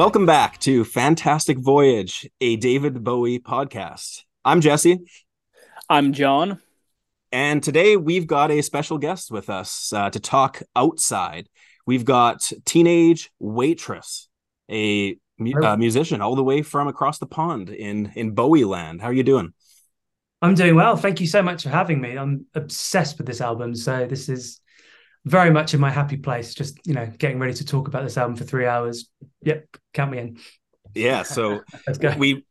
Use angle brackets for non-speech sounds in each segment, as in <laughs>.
Welcome back to Fantastic Voyage, a David Bowie podcast. I'm Jesse. I'm John. And today we've got a special guest with us uh, to talk outside. We've got Teenage Waitress, a mu- uh, musician all the way from across the pond in, in Bowie land. How are you doing? I'm doing well. Thank you so much for having me. I'm obsessed with this album. So this is very much in my happy place. Just, you know, getting ready to talk about this album for three hours. Yep, count me in. Yeah. <laughs> So we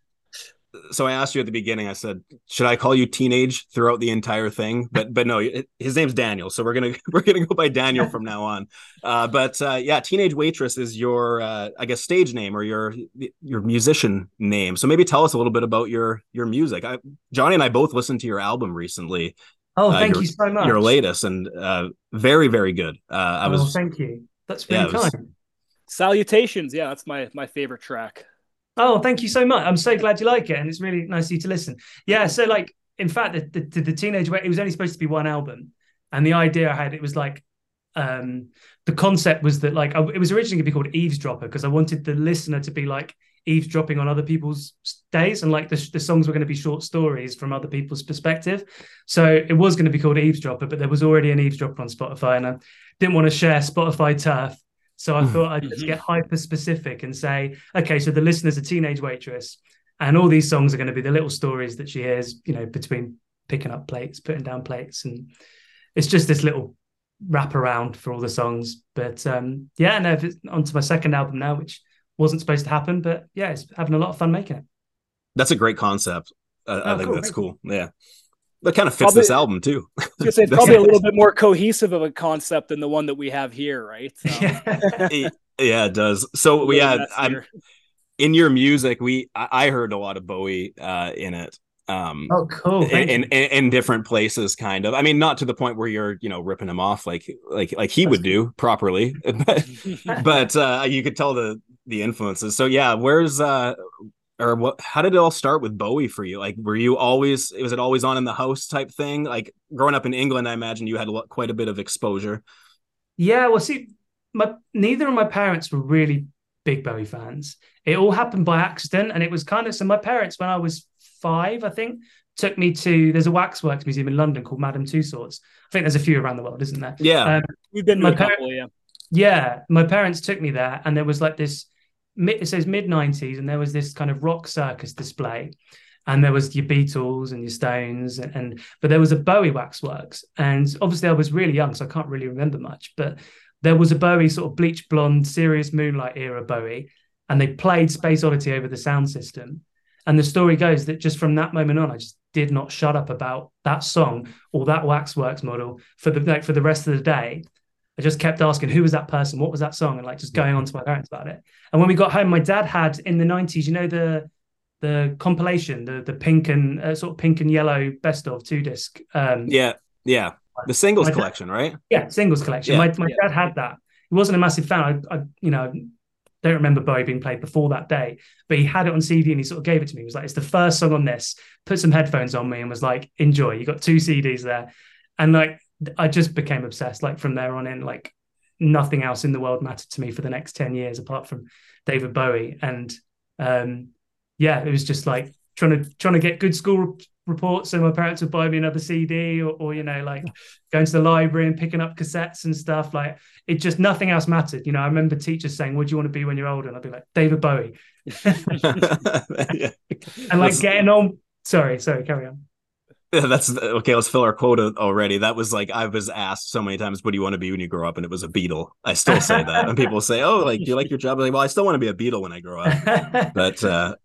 so I asked you at the beginning. I said, "Should I call you teenage throughout the entire thing?" But but no, his name's Daniel, so we're gonna <laughs> we're gonna go by Daniel from now on. Uh, but uh, yeah, teenage waitress is your uh, I guess stage name or your your musician name. So maybe tell us a little bit about your your music. I, Johnny and I both listened to your album recently, Oh, uh, thank your- you so much. your latest, and uh, very very good. Uh, I oh, was thank you. That's Yeah, really was- kind. Salutations. Yeah, that's my my favorite track. Oh, thank you so much. I'm so glad you like it, and it's really nice of you to listen. Yeah, so like, in fact, the the, the teenage it was only supposed to be one album, and the idea I had it was like, um, the concept was that like I, it was originally going to be called Eavesdropper because I wanted the listener to be like eavesdropping on other people's days, and like the the songs were going to be short stories from other people's perspective. So it was going to be called Eavesdropper, but there was already an Eavesdropper on Spotify, and I didn't want to share Spotify turf. So I thought I'd just get hyper specific and say, okay, so the listener's a teenage waitress, and all these songs are going to be the little stories that she hears, you know, between picking up plates, putting down plates, and it's just this little wrap around for all the songs. But um, yeah, no, it's on to my second album now, which wasn't supposed to happen, but yeah, it's having a lot of fun making it. that's a great concept. Uh, I Oh, think cool. that's cool. Yeah, that kind of fits Probably- this album too. I say it's <laughs> probably a little bit more cohesive of a concept than the one that we have here, right? So, <laughs> yeah. <laughs> yeah, it does. So a yeah, little I'm in your music. We I, I heard a lot of Bowie uh, in it. Um, Oh, cool. in, in, in different places, kind of. I mean, not to the point where you're, you know, ripping him off like like like he would do properly, but but uh, you could tell the the influences. So yeah, where's uh or what? How did it all start with Bowie for you? Like, were you always was it always on in the house type thing? Like growing up in England, I imagine you had a lot, quite a bit of exposure. Yeah, well, see, my neither of my parents were really big Bowie fans. It all happened by accident, and it was kind of so. My parents, when I was five, I think, took me to. There's a waxworks museum in London called Madame Tussauds. I think there's a few around the world, isn't there? Yeah, Um, We've been to My a par- couple, yeah. yeah, my parents took me there, and there was like this. It says mid '90s, and there was this kind of rock circus display, and there was your Beatles and your Stones, and, and but there was a Bowie waxworks, and obviously I was really young, so I can't really remember much. But there was a Bowie sort of bleach blonde, serious Moonlight era Bowie, and they played Space Oddity over the sound system. And the story goes that just from that moment on, I just did not shut up about that song or that waxworks model for the like for the rest of the day. I just kept asking, who was that person? What was that song? And like just going on to my parents about it. And when we got home, my dad had in the 90s, you know, the the compilation, the the pink and uh, sort of pink and yellow best of two disc. Um, yeah, yeah. The singles dad- collection, right? yeah, singles collection. Yeah. my my Yeah. dad had that. He wasn't a massive fan. I, I you know, don't remember Bowie being played before that day, but he had it on CD and he sort of gave it to me. He was like, "It's the first song on this." Put some headphones on me and was like, "Enjoy." You got two CDs there, and like I just became obsessed. Like from there on in, like nothing else in the world mattered to me for the next ten years apart from David Bowie. And um, yeah, it was just like trying to trying to get good school re- reports so my parents would buy me another CD or, or you know like <laughs> going to the library and picking up cassettes and stuff. Like it just nothing else mattered. You know I remember teachers saying what do you want to be when you're older? And I'd be like David Bowie. <laughs> <laughs> And like getting on sorry sorry carry on Yeah, that's okay. Let's fill our quota already. That was like I was asked so many times, "What do you want to be when you grow up?" And it was a beetle. I still say that, and people say, "Oh, like do you like your job?" I'm like, well, I still want to be a beetle when I grow up. But uh,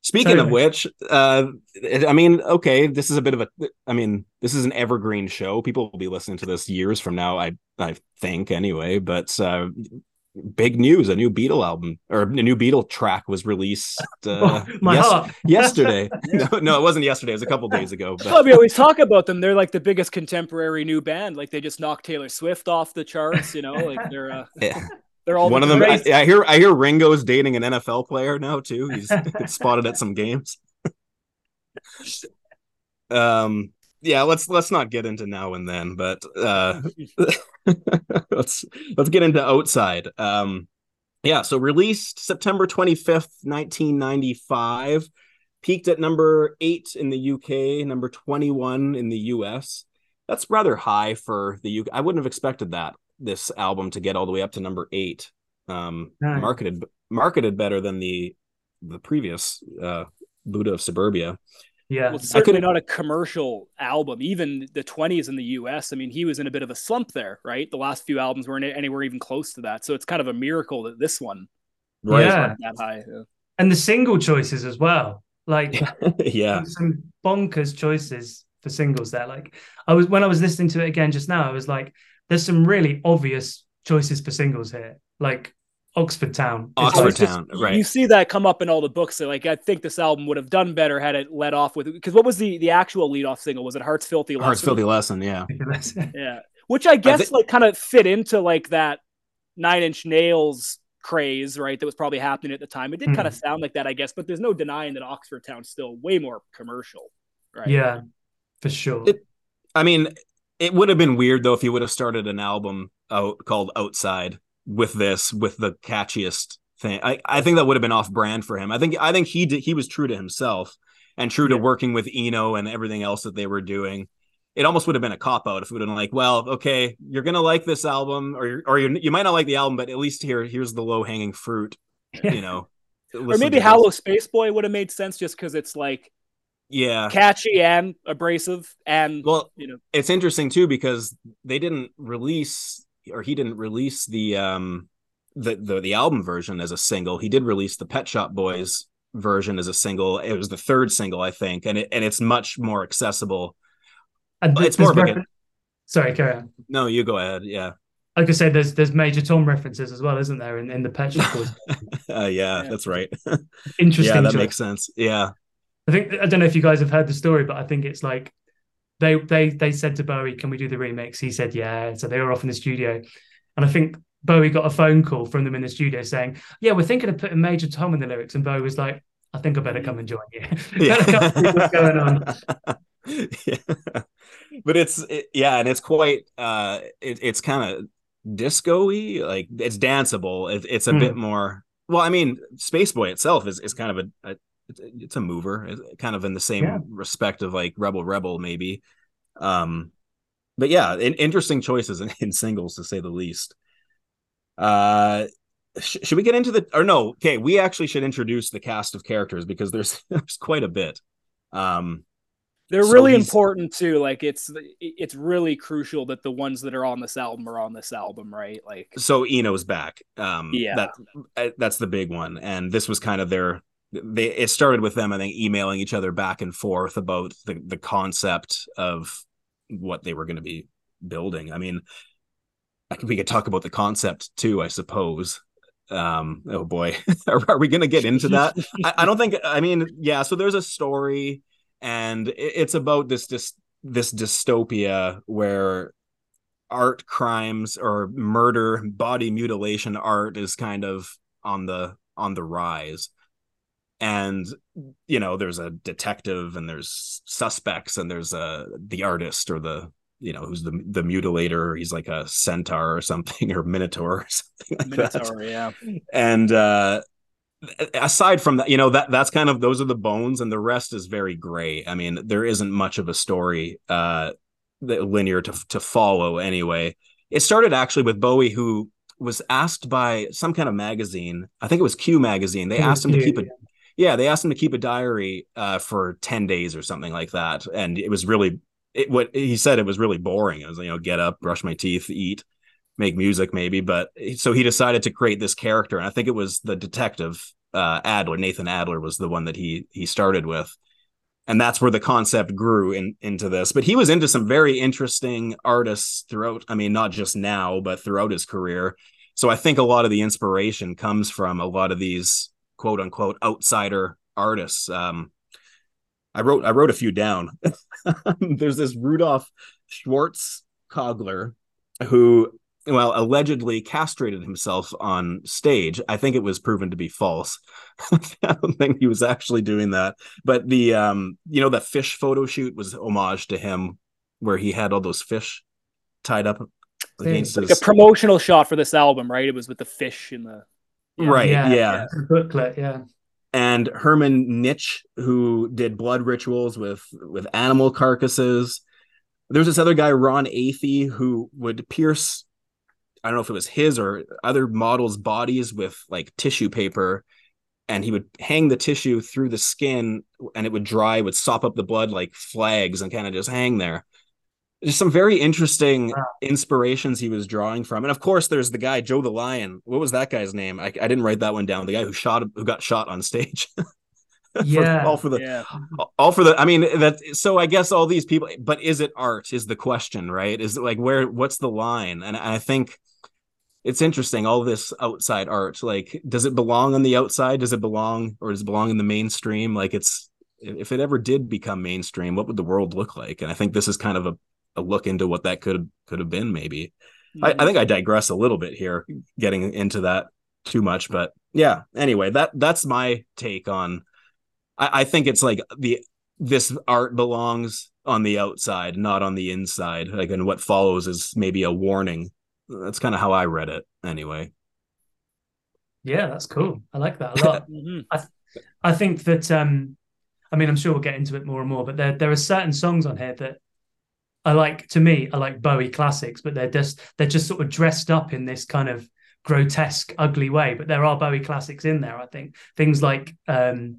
speaking of which, uh, I mean, okay, this is a bit of a. I mean, this is an evergreen show. People will be listening to this years from now. I I think anyway. But uh, big news: a new Beatle album or a new Beatle track was released. <laughs> Uh, Oh, yes- <laughs> yesterday. no, no, it wasn't yesterday. It was a couple days ago. But Well, we always talk about them. They're like the biggest contemporary new band. Like they just knocked Taylor Swift off the charts. You know, like they're uh, Yeah. they're all one of them I, greats. I hear i hear ringo's dating an nfl player now too he's spotted at some games <laughs> um yeah let's let's not get into now and then but uh let's let's get into outside um Yeah, so released September 25th, 1995, peaked at number 8 in the UK, number 21 in the US. That's rather high for the UK. I wouldn't have expected that this album to get all the way up to number 8. Um Nice. marketed marketed better than the the previous uh Buddha of Suburbia. Yeah. Well, it's certainly not a commercial album. Even the 20s in the US, I mean, he was in a bit of a slump there, right? The last few albums weren't anywhere even close to that. So it's kind of a miracle that this one Right. Yeah. that high. Yeah. and the single choices as well. Like <laughs> yeah. some bonkers choices for singles there. Like I was when I was listening to it again just now, I was like, there's some really obvious choices for singles here. Like Oxford Town. Oh, Oxford like- it's just- Town, right. You see that come up in all the books. So, like, I think this album would have done better had it led off with because what was the the actual lead off single? Was it Heart's Filthy? Lesson? Heart's Filthy Lesson, yeah. <laughs> Yeah, which I guess thi- like kind of fit into like that Nine Inch Nails craze, right? That was probably happening at the time. It did kind of hmm. sound like that, I guess, but there's no denying that Oxford Town's still way more commercial, right? Yeah, for sure. It- I mean, it would have been weird though if you would have started an album out called Outside with this, with the catchiest thing. I, I think that would have been off brand for him. I think I think he did, he was true to himself and true to working with Eno and everything else that they were doing. It almost would have been a cop out if it would have been like, well, okay, you're gonna like this album, or you're, or you you might not like the album, but at least here here's the low hanging fruit, you know. <laughs> Or maybe. Hallow Space Boy would have made sense just because it's like yeah. catchy and abrasive and Well, you know it's interesting too because they didn't release or he didn't release the um the, the the album version as a single he did release the pet shop boys version as a single it was the third single i think and it and it's much more accessible and it's more of like a- refer- Sorry, carry on. no you go ahead yeah Like I said, there's there's Major Tom references as well, isn't there? In, in the Pet Shop Boys. <laughs> uh, yeah, Yeah. that's right <laughs> Interesting. yeah that choice. makes sense yeah I think I don't know if you guys have heard the story, but I think it's like they they they said to Bowie, "Can we do the remix?" He said, "Yeah." So they were off in the studio, and I think Bowie got a phone call from them in the studio saying, "Yeah, we're thinking of putting Major Tom in the lyrics," and Bowie was like, "I think I better come and join you." <laughs> See what's going on? <laughs> yeah. but it's it, yeah and it's quite uh it, it's kind of disco-y like it's danceable it, it's a Hmm. bit more well i mean space boy itself is, is kind of a, a it's, it's a mover it's kind of in the same Yeah. respect of like rebel rebel maybe um but yeah in, interesting choices in, <laughs> in singles to say the least uh sh- should we get into the or no okay we actually should introduce the cast of characters because there's <laughs> there's quite a bit um they're So really he's- important too. Like it's it's really crucial that the ones that are on this album are on this album, right? Like so Eno's back. Um, Yeah. that uh, that's the big one, and this was kind of their. They it started with them, I think, emailing each other back and forth about the the concept of what they were going to be building. I mean, I we could talk about the concept too, I suppose. Um, oh boy, <laughs> are, are we going to get into that? I, I don't think. I mean, yeah. So there's a story, and it- it's about this this this dystopia where art crimes or murder, body mutilation art is kind of on the on the rise. And you know, there's a detective and there's suspects and there's a the artist or the you know who's the the mutilator. He's like a centaur or something <laughs> or minotaur or something like that Minotaur, yeah. and uh aside from that you know that that's kind of those are the bones and the rest is very gray i mean there isn't much of a story uh linear to to follow anyway it started actually with bowie who was asked by some kind of magazine i think it was q magazine they asked him to keep a yeah they asked him to keep a diary uh for 10 days or something like that and it was really it what he said it was really boring. It was you know get up brush my teeth eat make music maybe but so he decided to create this character and i think it was the detective uh adler nathan adler was the one that he he started with and that's where the concept grew in, into this. But he was into some very interesting artists throughout i mean not just now but throughout his career. So i think a lot of the inspiration comes from a lot of these quote unquote outsider artists. Um i wrote i wrote a few down. <laughs> There's this Rudolf schwartz cogler who well allegedly castrated himself on stage. I think it was proven to be false. <laughs> I don't think he was actually doing that. But the um you know that fish photo shoot was homage to him where he had all those fish tied up against Like his a promotional shot for this album, right? It was with the fish in the right Yeah, yeah. The booklet, yeah. and Hermann Nitsch, who did blood rituals with with animal carcasses. There's this other guy, Ron Athey, who would pierce. I don't know if it was his or other models' bodies with like tissue paper, and he would hang the tissue through the skin, and it would dry, would sop up the blood like flags, and kind of just hang there. There's some very interesting Wow. inspirations he was drawing from, and of course, there's the guy Joe the Lion. What was that guy's name? I, I didn't write that one down. The guy who shot, who got shot on stage. <laughs> For- Yeah. all for the Yeah. all for the i mean that so i guess all these people but is it art is the question right is it like where what's the line and i think it's interesting all this outside art like does it belong on the outside does it belong or does it belong in the mainstream like it's if it ever did become mainstream what would the world look like and i think this is kind of a, a look into what that could could have been maybe I, I think i digress a little bit here getting into that too much but yeah anyway that that's my take on I, I think it's like the this art belongs on the outside, not on the inside. Like, and what follows is maybe a warning. That's kind of how I read it, anyway. Yeah, that's cool. I like that a lot. <laughs> Mhm. I think that um I mean I'm sure we'll get into it more and more, but there there are certain songs on here that I like to me, I like Bowie classics, but they're just they're just sort of dressed up in this kind of grotesque, ugly way. But there are Bowie classics in there, I think. Things like um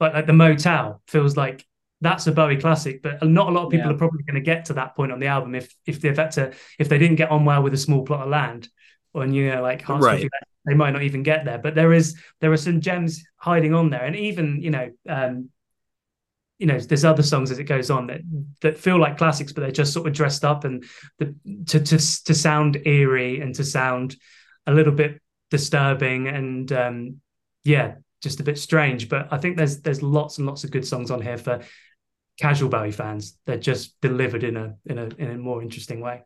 like, like the Motel feels like that's a Bowie classic, but not a lot of people Yeah. are probably going to get to that point on the album if if they've had to if they didn't get on well with a small plot of land, or you know like Right. They might not even get there. But there is there are some gems hiding on there, and even you know um, you know there's other songs as it goes on that that feel like classics, but they're just sort of dressed up and the, to to to sound eerie and to sound a little bit disturbing and um, yeah, just a bit strange. But I think there's there's lots and lots of good songs on here for casual Bowie fans. They're just delivered in a in a in a more interesting way.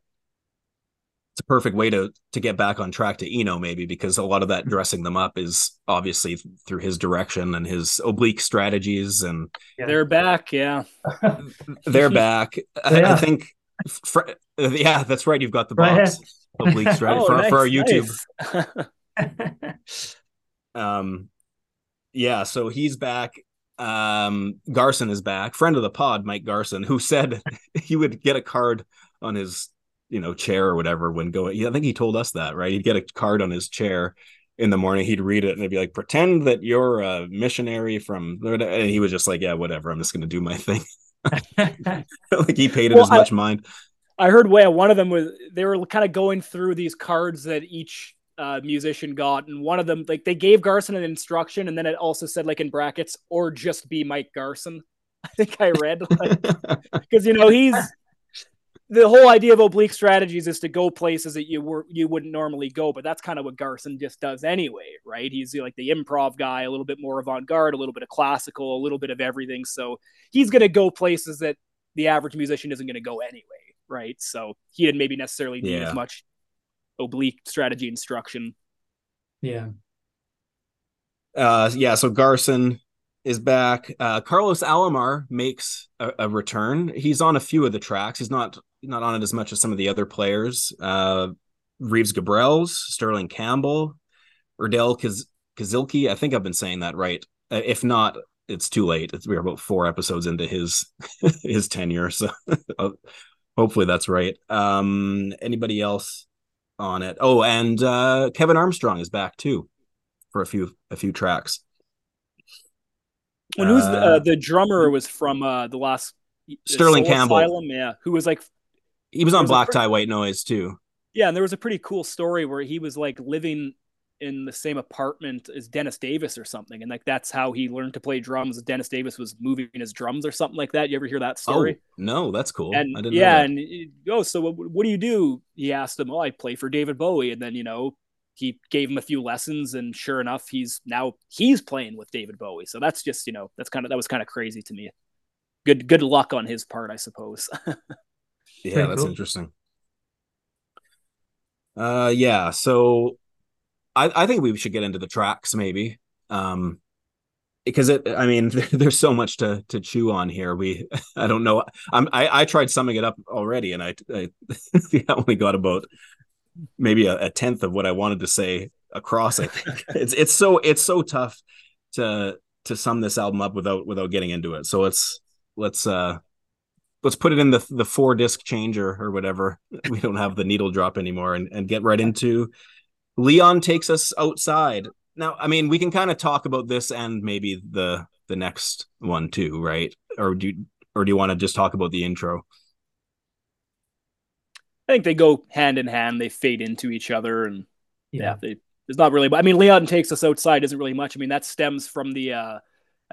It's a perfect way to to get back on track to Eno, maybe because a lot of that dressing them up is obviously through his direction and his oblique strategies, and Yeah. They're back. Yeah. <laughs> they're back. I, Yeah. I think, fr- yeah, that's right. You've got the Right box oblique <laughs> strategy Oh, for, for our YouTube. nice. <laughs> Um, yeah, so he's back. Um, Garson is back. Friend of the pod, Mike Garson, who said he would get a card on his, you know, chair or whatever when going. Yeah, I think he told us that, right? He'd get a card on his chair in the morning. He'd read it and it'd be like, "Pretend that you're a missionary from," and he was just like, "Yeah, whatever. I'm just gonna do my <laughs> thing." <laughs> like he paid it Well, as much mind. I heard way one of them was they were kind of going through these cards that each uh, musician got, and one of them like they gave Garson an instruction, and then it also said like in brackets or just be Mike Garson. <laughs> I think I read because you know he's the whole idea of oblique strategies is to go places that you were you wouldn't normally go, but that's kind of what Garson just does anyway, right? He's like the improv guy, a little bit more avant garde, a little bit of classical, a little bit of everything. So he's gonna go places that the average musician isn't gonna go anyway, right? So he didn't maybe necessarily need Yeah. as much oblique strategy instruction. yeah. Uh, yeah, so Garson is back. Uh, Carlos Alomar makes a, a return. He's on a few of the tracks. He's not not on it as much as some of the other players. Uh, Reeves Gabrels, Sterling Campbell, Erdal Kaz- Kazilke. I think I've been saying that right. Uh, if not, it's too late. It's, we're about four episodes into his <laughs> his tenure, so <laughs> hopefully that's right. Um, anybody else on it? Oh, and uh, Kevin Armstrong is back too for a few a few tracks. And who's the, Uh, uh, the drummer was from uh, the last Sterling Soul Campbell. Asylum, yeah, who was like He was on a Black pre- Tie White Noise too. Yeah, and there was a pretty cool story where he was like living in the same apartment as Dennis Davis or something, and like that's how he learned to play drums. Dennis Davis was moving his drums or something like that. You ever hear that oh, story? Oh no, that's cool. and I didn't yeah, and oh, so what, what do you do? He asked him. Oh, I play for David Bowie, and then you know he gave him a few lessons, and sure enough, he's now he's playing with David Bowie. So that's just you know that's kind of that was kind of crazy to me. Good good luck on his part, I suppose. <laughs> yeah, Pretty that's cool. interesting. Uh, yeah. So, I I think we should get into the tracks maybe. Um, because it, I mean, <laughs> there's so much to to chew on here. We, <laughs> I don't know. I'm, I, I tried summing it up already, and I, I, <laughs> I only got about maybe a, a tenth of what I wanted to say across. I think it's it's so it's so tough to to sum this album up without without getting into it. So let's let's uh let's put it in the the four disc changer or whatever. <laughs> We don't have the needle drop anymore, and and get right into Leon takes us outside. Now, I mean, we can kind of talk about this and maybe the the next one too, right? Or do you, or do you want to just talk about the intro? I think they go hand in hand. They fade into each other, and yeah, yeah they, there's not really. I mean, Leon takes us outside isn't really much. I mean, that stems from the, uh,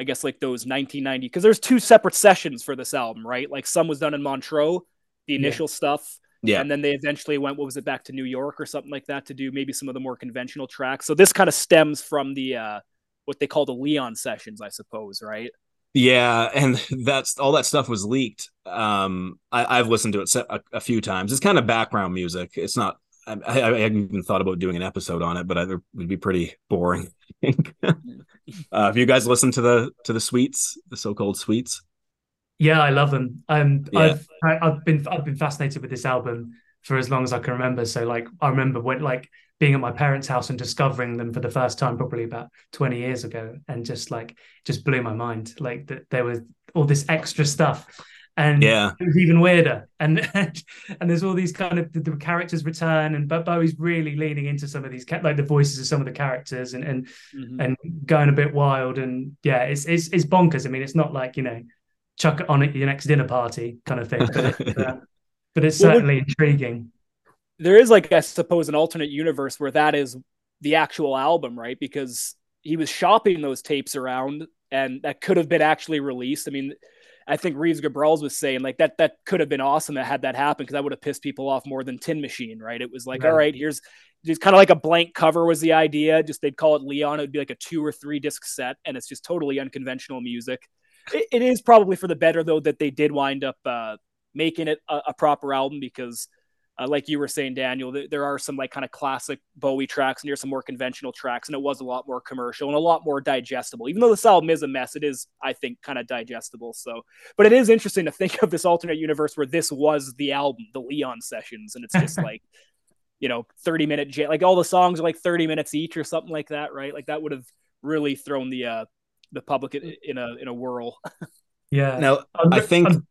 I guess, like those 1990 because there's two separate sessions for this album, right? Like some was done in Montreux, the initial yeah. stuff, yeah, and then they eventually went. What was it back to New York or something like that to do maybe some of the more conventional tracks. So this kind of stems from the uh, what they call the Leon sessions, I suppose, right? Yeah, and that's all that stuff was leaked. Um, I, have listened to it a, a, few times. It's kind of background music. It's not. I, I, I, hadn't even thought about doing an episode on it, but it would be pretty boring. <laughs> uh, have you guys listened to the to the Sweets, the so-called Sweets? Yeah, I love them. Um, yeah. I've I, have i have been I've been fascinated with this album for as long as I can remember. So like I remember when like being at my parents' house and discovering them for the first time probably about 20 years ago and just like just blew my mind like that there was all this extra stuff and yeah it was even weirder and <laughs> and, there's all these kind of the, the, characters return and but Bowie's really leaning into some of these like the voices of some of the characters and and mm-hmm. and going a bit wild and yeah it's, it's it's bonkers I mean it's not like you know chuck it on at your next dinner party kind of thing but, it, <laughs> uh, but it's certainly well, intriguing there is like I suppose an alternate universe where that is the actual album, right? Because he was shopping those tapes around and that could have been actually released. I mean, I think Reeves Gabrels was saying like that that could have been awesome that had that happen because that would have pissed people off more than Tin Machine, right? It was like, yeah. all right, here's just kind of like a blank cover was the idea. Just they'd call it Leon. It would be like a two or three disc set, and it's just totally unconventional music. it, it is probably for the better though that they did wind up uh, making it a, a proper album because uh, like you were saying, Daniel, th- there are some like kind of classic Bowie tracks and here's some more conventional tracks, and it was a lot more commercial and a lot more digestible. Even though this album is a mess, it is, I think, kind of digestible. So, but it is interesting to think <laughs> of this alternate universe where this was the album, the Leon sessions, and it's just <laughs> like, you know, 30 minute, j- like all the songs are like 30 minutes each or something like that, right? Like that would have really thrown the uh the public in a in a whirl. <laughs> yeah. Now, I think. Um,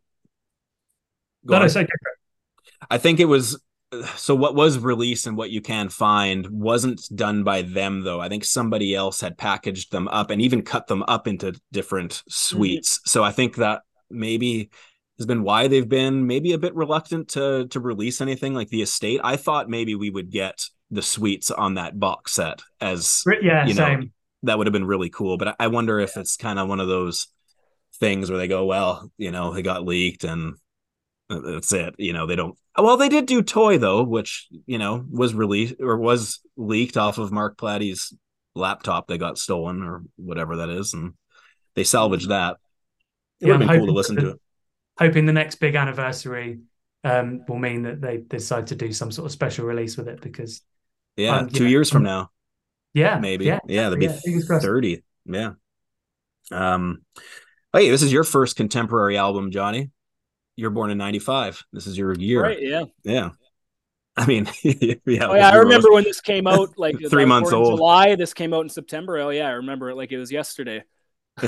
go no, no, I think it was so what was released and what you can find wasn't done by them though. I think somebody else had packaged them up and even cut them up into different suites. Mm-hmm. So I think that maybe has been why they've been maybe a bit reluctant to to release anything like the estate. I thought maybe we would get the suites on that box set as yeah, you know, same. that would have been really cool. But I wonder if it's kind of one of those things where they go, well, you know, it got leaked and that's it. You know, they don't. Well, they did do Toy though, which you know was released or was leaked off of Mark Plati's laptop. They got stolen or whatever that is, and they salvaged that. It yeah, would have been cool to listen the, to it. <laughs> Hoping the next big anniversary um, will mean that they decide to do some sort of special release with it because yeah, um, two know, years from now. Yeah, maybe. Yeah, yeah, that'd be yeah, thirty. Yeah. Um. Hey, this is your first contemporary album, Johnny you're born in 95 this is your year. Right yeah. Yeah. I mean <laughs> yeah, oh, yeah i remember when this came out like <laughs> three months old. July this came out in september. Oh yeah i remember it like it was yesterday. <laughs>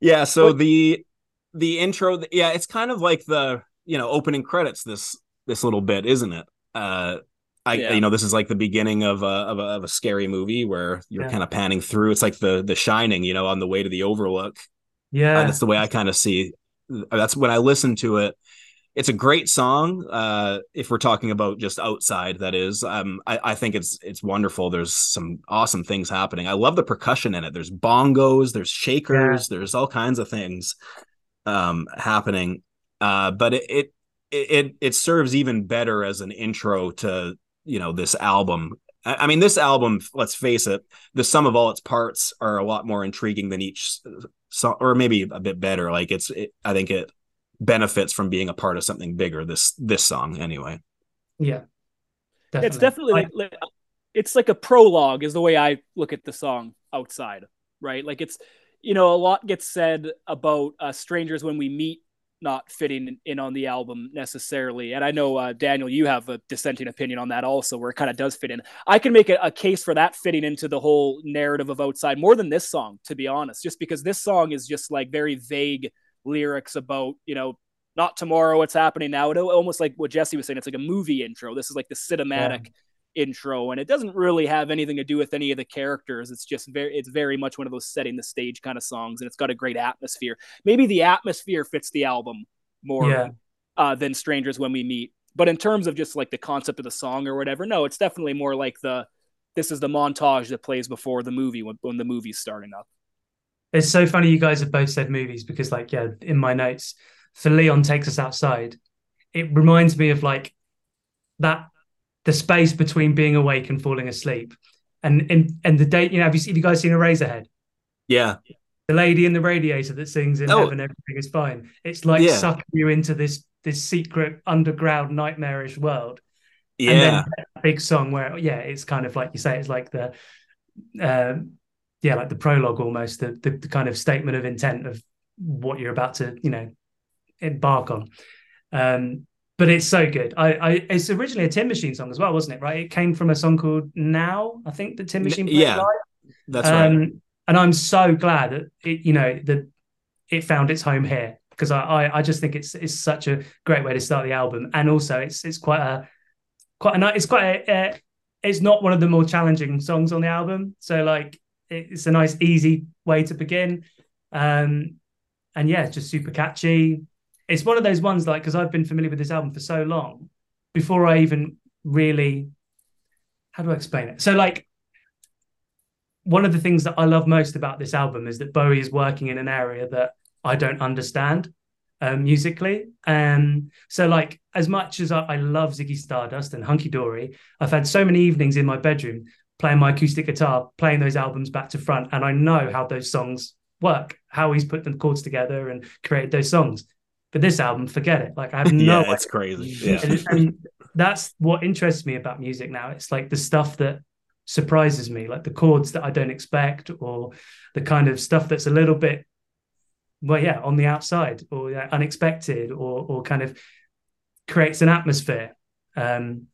Yeah so but, the the intro yeah it's kind of like the you know opening credits this this little bit isn't it? Uh I, yeah. you know, this is like the beginning of a, of a, of a scary movie where you're yeah. kind of panning through. It's like the the Shining, you know, on the way to the Overlook. Yeah, uh, that's the way I kind of see that's when I listen to it. It's a great song. Uh, if we're talking about just outside, that is, um, I, I think it's it's wonderful. There's some awesome things happening. I love the percussion in it. There's bongos, there's shakers, yeah. there's all kinds of things um, happening. Uh, but it, it it it serves even better as an intro to you know this album I mean, this album, let's face it, the sum of all its parts are a lot more intriguing than each song, or maybe a bit better. Like it's, it, I think it benefits from being a part of something bigger. This this song, anyway. Yeah, definitely. it's definitely I, like, it's like a prologue, is the way I look at the song. Outside, right? Like it's, you know, a lot gets said about uh, strangers when we meet not fitting in on the album necessarily. And I know uh, Daniel, you have a dissenting opinion on that also, where it kind of does fit in. I can make a, a, case for that fitting into the whole narrative of Outside more than this song, to be honest, just because this song is just like very vague lyrics about you know not tomorrow, what's happening now. It almost like what Jesse was saying. It's like a movie intro. This is like the cinematic. Yeah intro and it doesn't really have anything to do with any of the characters. It's just very it's very much one of those setting the stage kind of songs and it's got a great atmosphere. Maybe the atmosphere fits the album more yeah. uh, than strangers when we meet. But in terms of just like the concept of the song or whatever no it's definitely more like the this is the montage that plays before the movie when, when the movie's starting up. It's so funny you guys have both said movies because like yeah in my notes for leon takes us outside it reminds me of like that the space between being awake and falling asleep. And and and the date, you know, have you, have you guys seen Eraserhead? Yeah. The lady in the radiator that sings in oh. heaven, everything is fine. It's like yeah. sucking you into this this secret underground nightmarish world. Yeah. big song where yeah, it's kind of like you say, it's like the um yeah, like the prologue almost, the, the, the kind of statement of intent of what you're about to, you know, embark on. Um, but it's so good. I, I, it's originally a Tin Machine song as well, wasn't it? Right? It came from a song called Now. I think the Tin Machine. Yeah, live. that's um, right. And I'm so glad that it, you know, that it found its home here because I, I, I just think it's it's such a great way to start the album, and also it's it's quite a quite a nice. It's quite a. Uh, it's not one of the more challenging songs on the album, so like it's a nice easy way to begin. Um, and yeah, it's just super catchy it's one of those ones like because I've been familiar with this album for so long before I even really how do I explain it? So like one of the things that I love most about this album is that Bowie is working in an area that I don't understand um, musically. And um, so like as much as I, I love Ziggy Stardust and Hunky Dory, I've had so many evenings in my bedroom playing my acoustic guitar, playing those albums back to front, and I know how those songs work, how he's put the chords together and created those songs. But this album, forget it. Like I have <laughs> no. yeah, it's crazy. Yeah. And, and that's what interests me about music now. It's like the stuff that surprises me, like the chords that I don't expect, or the kind of stuff that's a little bit, well, yeah, on the outside, or yeah, unexpected, or or kind of creates an atmosphere. Um,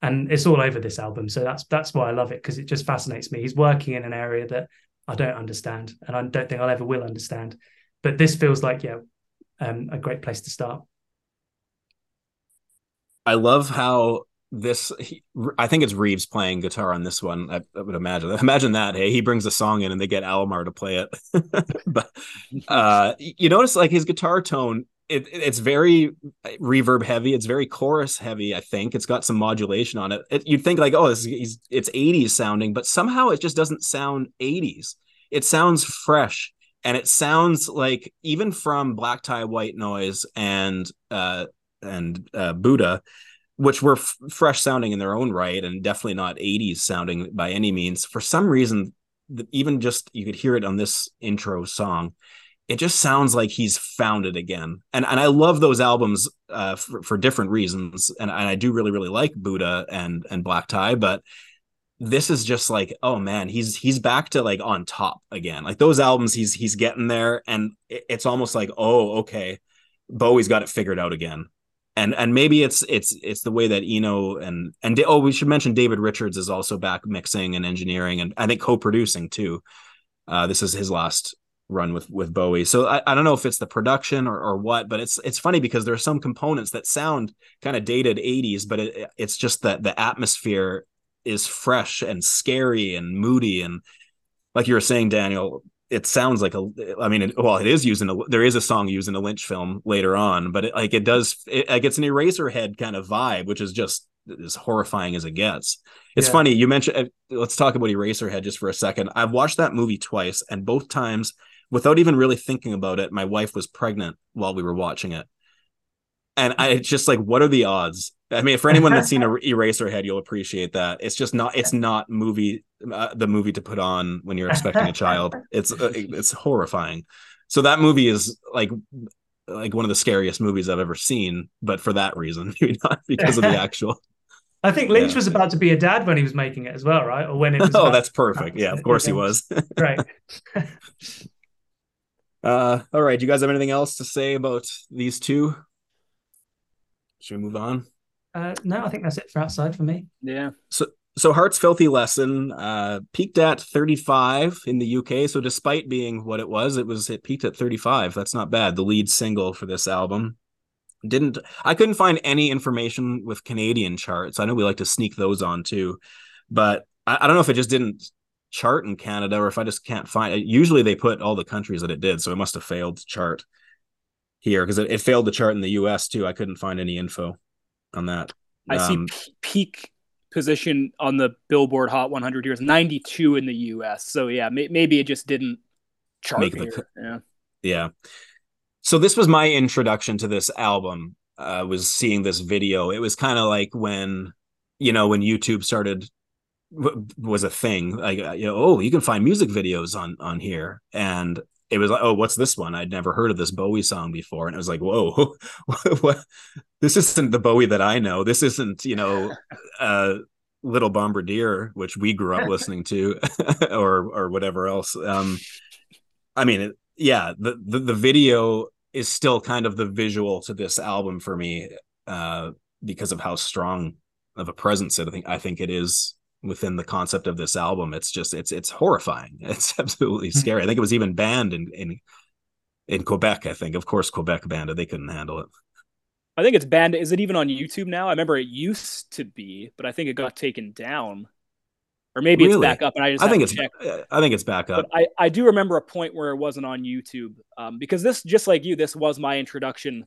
and it's all over this album, so that's that's why I love it because it just fascinates me. He's working in an area that I don't understand, and I don't think I'll ever will understand. But this feels like yeah, um, a great place to start. I love how this he, I think it's Reeves playing guitar on this one. I, I, would imagine. <laughs> Imagine that. Hey, he brings a song in and they get Alomar to play it. <laughs> but uh, you notice like his guitar tone. It, it's very reverb heavy. It's very chorus heavy. I think it's got some modulation on it. it you'd think like, oh, it's, it's 80s sounding, but somehow it just doesn't sound 80s. It sounds fresh and it sounds like even from Black Tie, White Noise, and uh, and uh, Buddha, which were f- fresh sounding in their own right, and definitely not '80s sounding by any means. For some reason, even just you could hear it on this intro song. It just sounds like he's found it again, and and I love those albums uh, for, for different reasons, and, and I do really really like Buddha and and Black Tie, but this is just like oh man he's he's back to like on top again. Like those albums he's he's getting there and it's almost like oh okay bowie's got it figured out again. And and maybe it's it's it's the way that eno and and oh we should mention david richards is also back mixing and engineering and i think co-producing too. Uh this is his last run with with bowie. So i, I don't know if it's the production or, or what but it's it's funny because there are some components that sound kind of dated 80s but it, it's just that the atmosphere is fresh and scary and moody and like you were saying daniel it sounds like a i mean well it is using a there is a song using a lynch film later on but it, like it does it like it's an eraserhead kind of vibe which is just as horrifying as it gets it's yeah. funny you mentioned uh, let's talk about eraserhead just for a second i've watched that movie twice and both times without even really thinking about it my wife was pregnant while we were watching it and I it's just like, what are the odds? I mean, for anyone that's seen a <laughs> Eraserhead, you'll appreciate that. It's just not. It's not movie uh, the movie to put on when you're expecting a child. It's uh, it's horrifying. So that movie is like like one of the scariest movies I've ever seen, but for that reason, <laughs> maybe not because of the <laughs> actual. I think Lynch yeah. was about to be a dad when he was making it as well, right? Or when it was. oh, that's perfect. Yeah, of course he was. right. Uh, all right. Do you guys have anything else to say about these two? Should we move on? Uh, no, I think that's it for outside for me. Yeah. So, so Heart's Filthy Lesson uh, peaked at 35 in the UK. So, despite being what it was, it was it peaked at 35. That's not bad. The lead single for this album didn't. I couldn't find any information with Canadian charts. I know we like to sneak those on too, but I, I don't know if it just didn't chart in Canada or if I just can't find it. Usually they put all the countries that it did, so it must have failed to chart here because it, it, failed to chart in the US too. I couldn't find any info on that. I um, see peak position on the Billboard Hot 100 here is 92 in the US. So yeah, may, maybe it just didn't chart Make here. The, yeah. Yeah. So this was my introduction to this album. Uh, was seeing this video. It was kind of like when you know when YouTube started was a thing like uh, you know oh you can find music videos on on here and it was like oh what's this one? I'd never heard of this bowie song before. And it was like whoa <laughs> what? This isn't the bowie that i know. This isn't you know <laughs> uh little bombardier which we grew up listening to <laughs> or or whatever else. Um i mean it, yeah the, the the video is still kind of the visual to this album for me uh because of how strong of a presence it i think i think it is within the concept of this album. It's just it's it's horrifying. <laughs> It's absolutely hmm. scary. I think it was even banned in in in Quebec. I think, of course, Quebec banned it. They couldn't handle it. I think it's banned. Is it even on YouTube now? I remember it used to be, but I think it got taken down. Or maybe really? it's back up, and I just I think it's checked. I think it's back up. But I, I do remember a point where it wasn't on YouTube um, because this, just like you, this was my introduction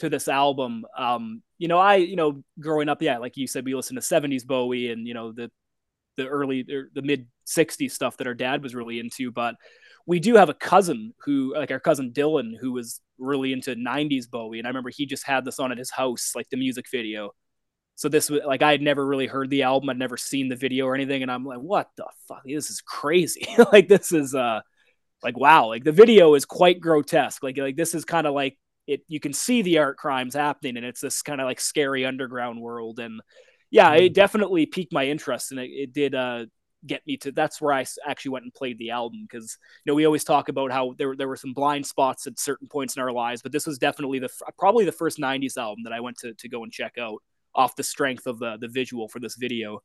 to this album. Um, you know, I, you know, growing up, yeah, like you said, we listened to 70s Bowie and, you know, the the early the mid 60s stuff that our dad was really into but we do have a cousin who like our cousin dylan who was really into 90s bowie and i remember he just had this on at his house like the music video. So this was like i had never really heard the album i'd never seen the video or anything and i'm like what the fuck? This is crazy. <laughs> Like this is uh like wow like the video is quite grotesque. Like like this is kind of like it you can see the art crimes happening and it's this kind of like scary underground world and yeah, it definitely piqued my interest, and it, it did uh, get me to. That's where I actually went and played the album because you know we always talk about how there there were some blind spots at certain points in our lives, but this was definitely the probably the first '90s album that I went to to go and check out off the strength of the the visual for this video.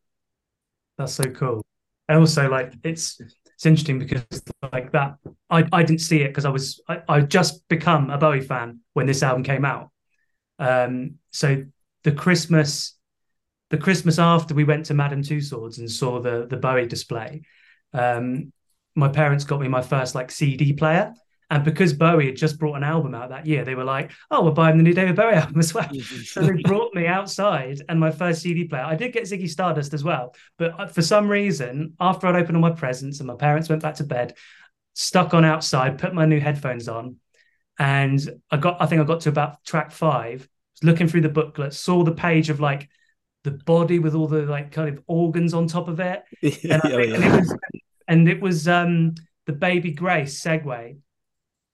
That's so cool. And also, like it's it's interesting because like that I, I didn't see it because I was I, I just become a Bowie fan when this album came out. Um, so the Christmas the Christmas after we went to Madame Tussauds and saw the the Bowie display, um, my parents got me my first like CD player. And because Bowie had just brought an album out that year, they were like, "Oh, we're buying the new David Bowie <laughs> album as well." <laughs> so they brought me outside and my first CD player. I did get Ziggy Stardust as well, but uh, for some reason, after I'd opened all my presents and my parents went back to bed, stuck on outside, put my new headphones on, and I got. I think I got to about track five. Was looking through the booklet, saw the page of like the body with all the like kind of organs on top of it. and, <laughs> oh, yeah. and, it was and it was um the baby Grace segue.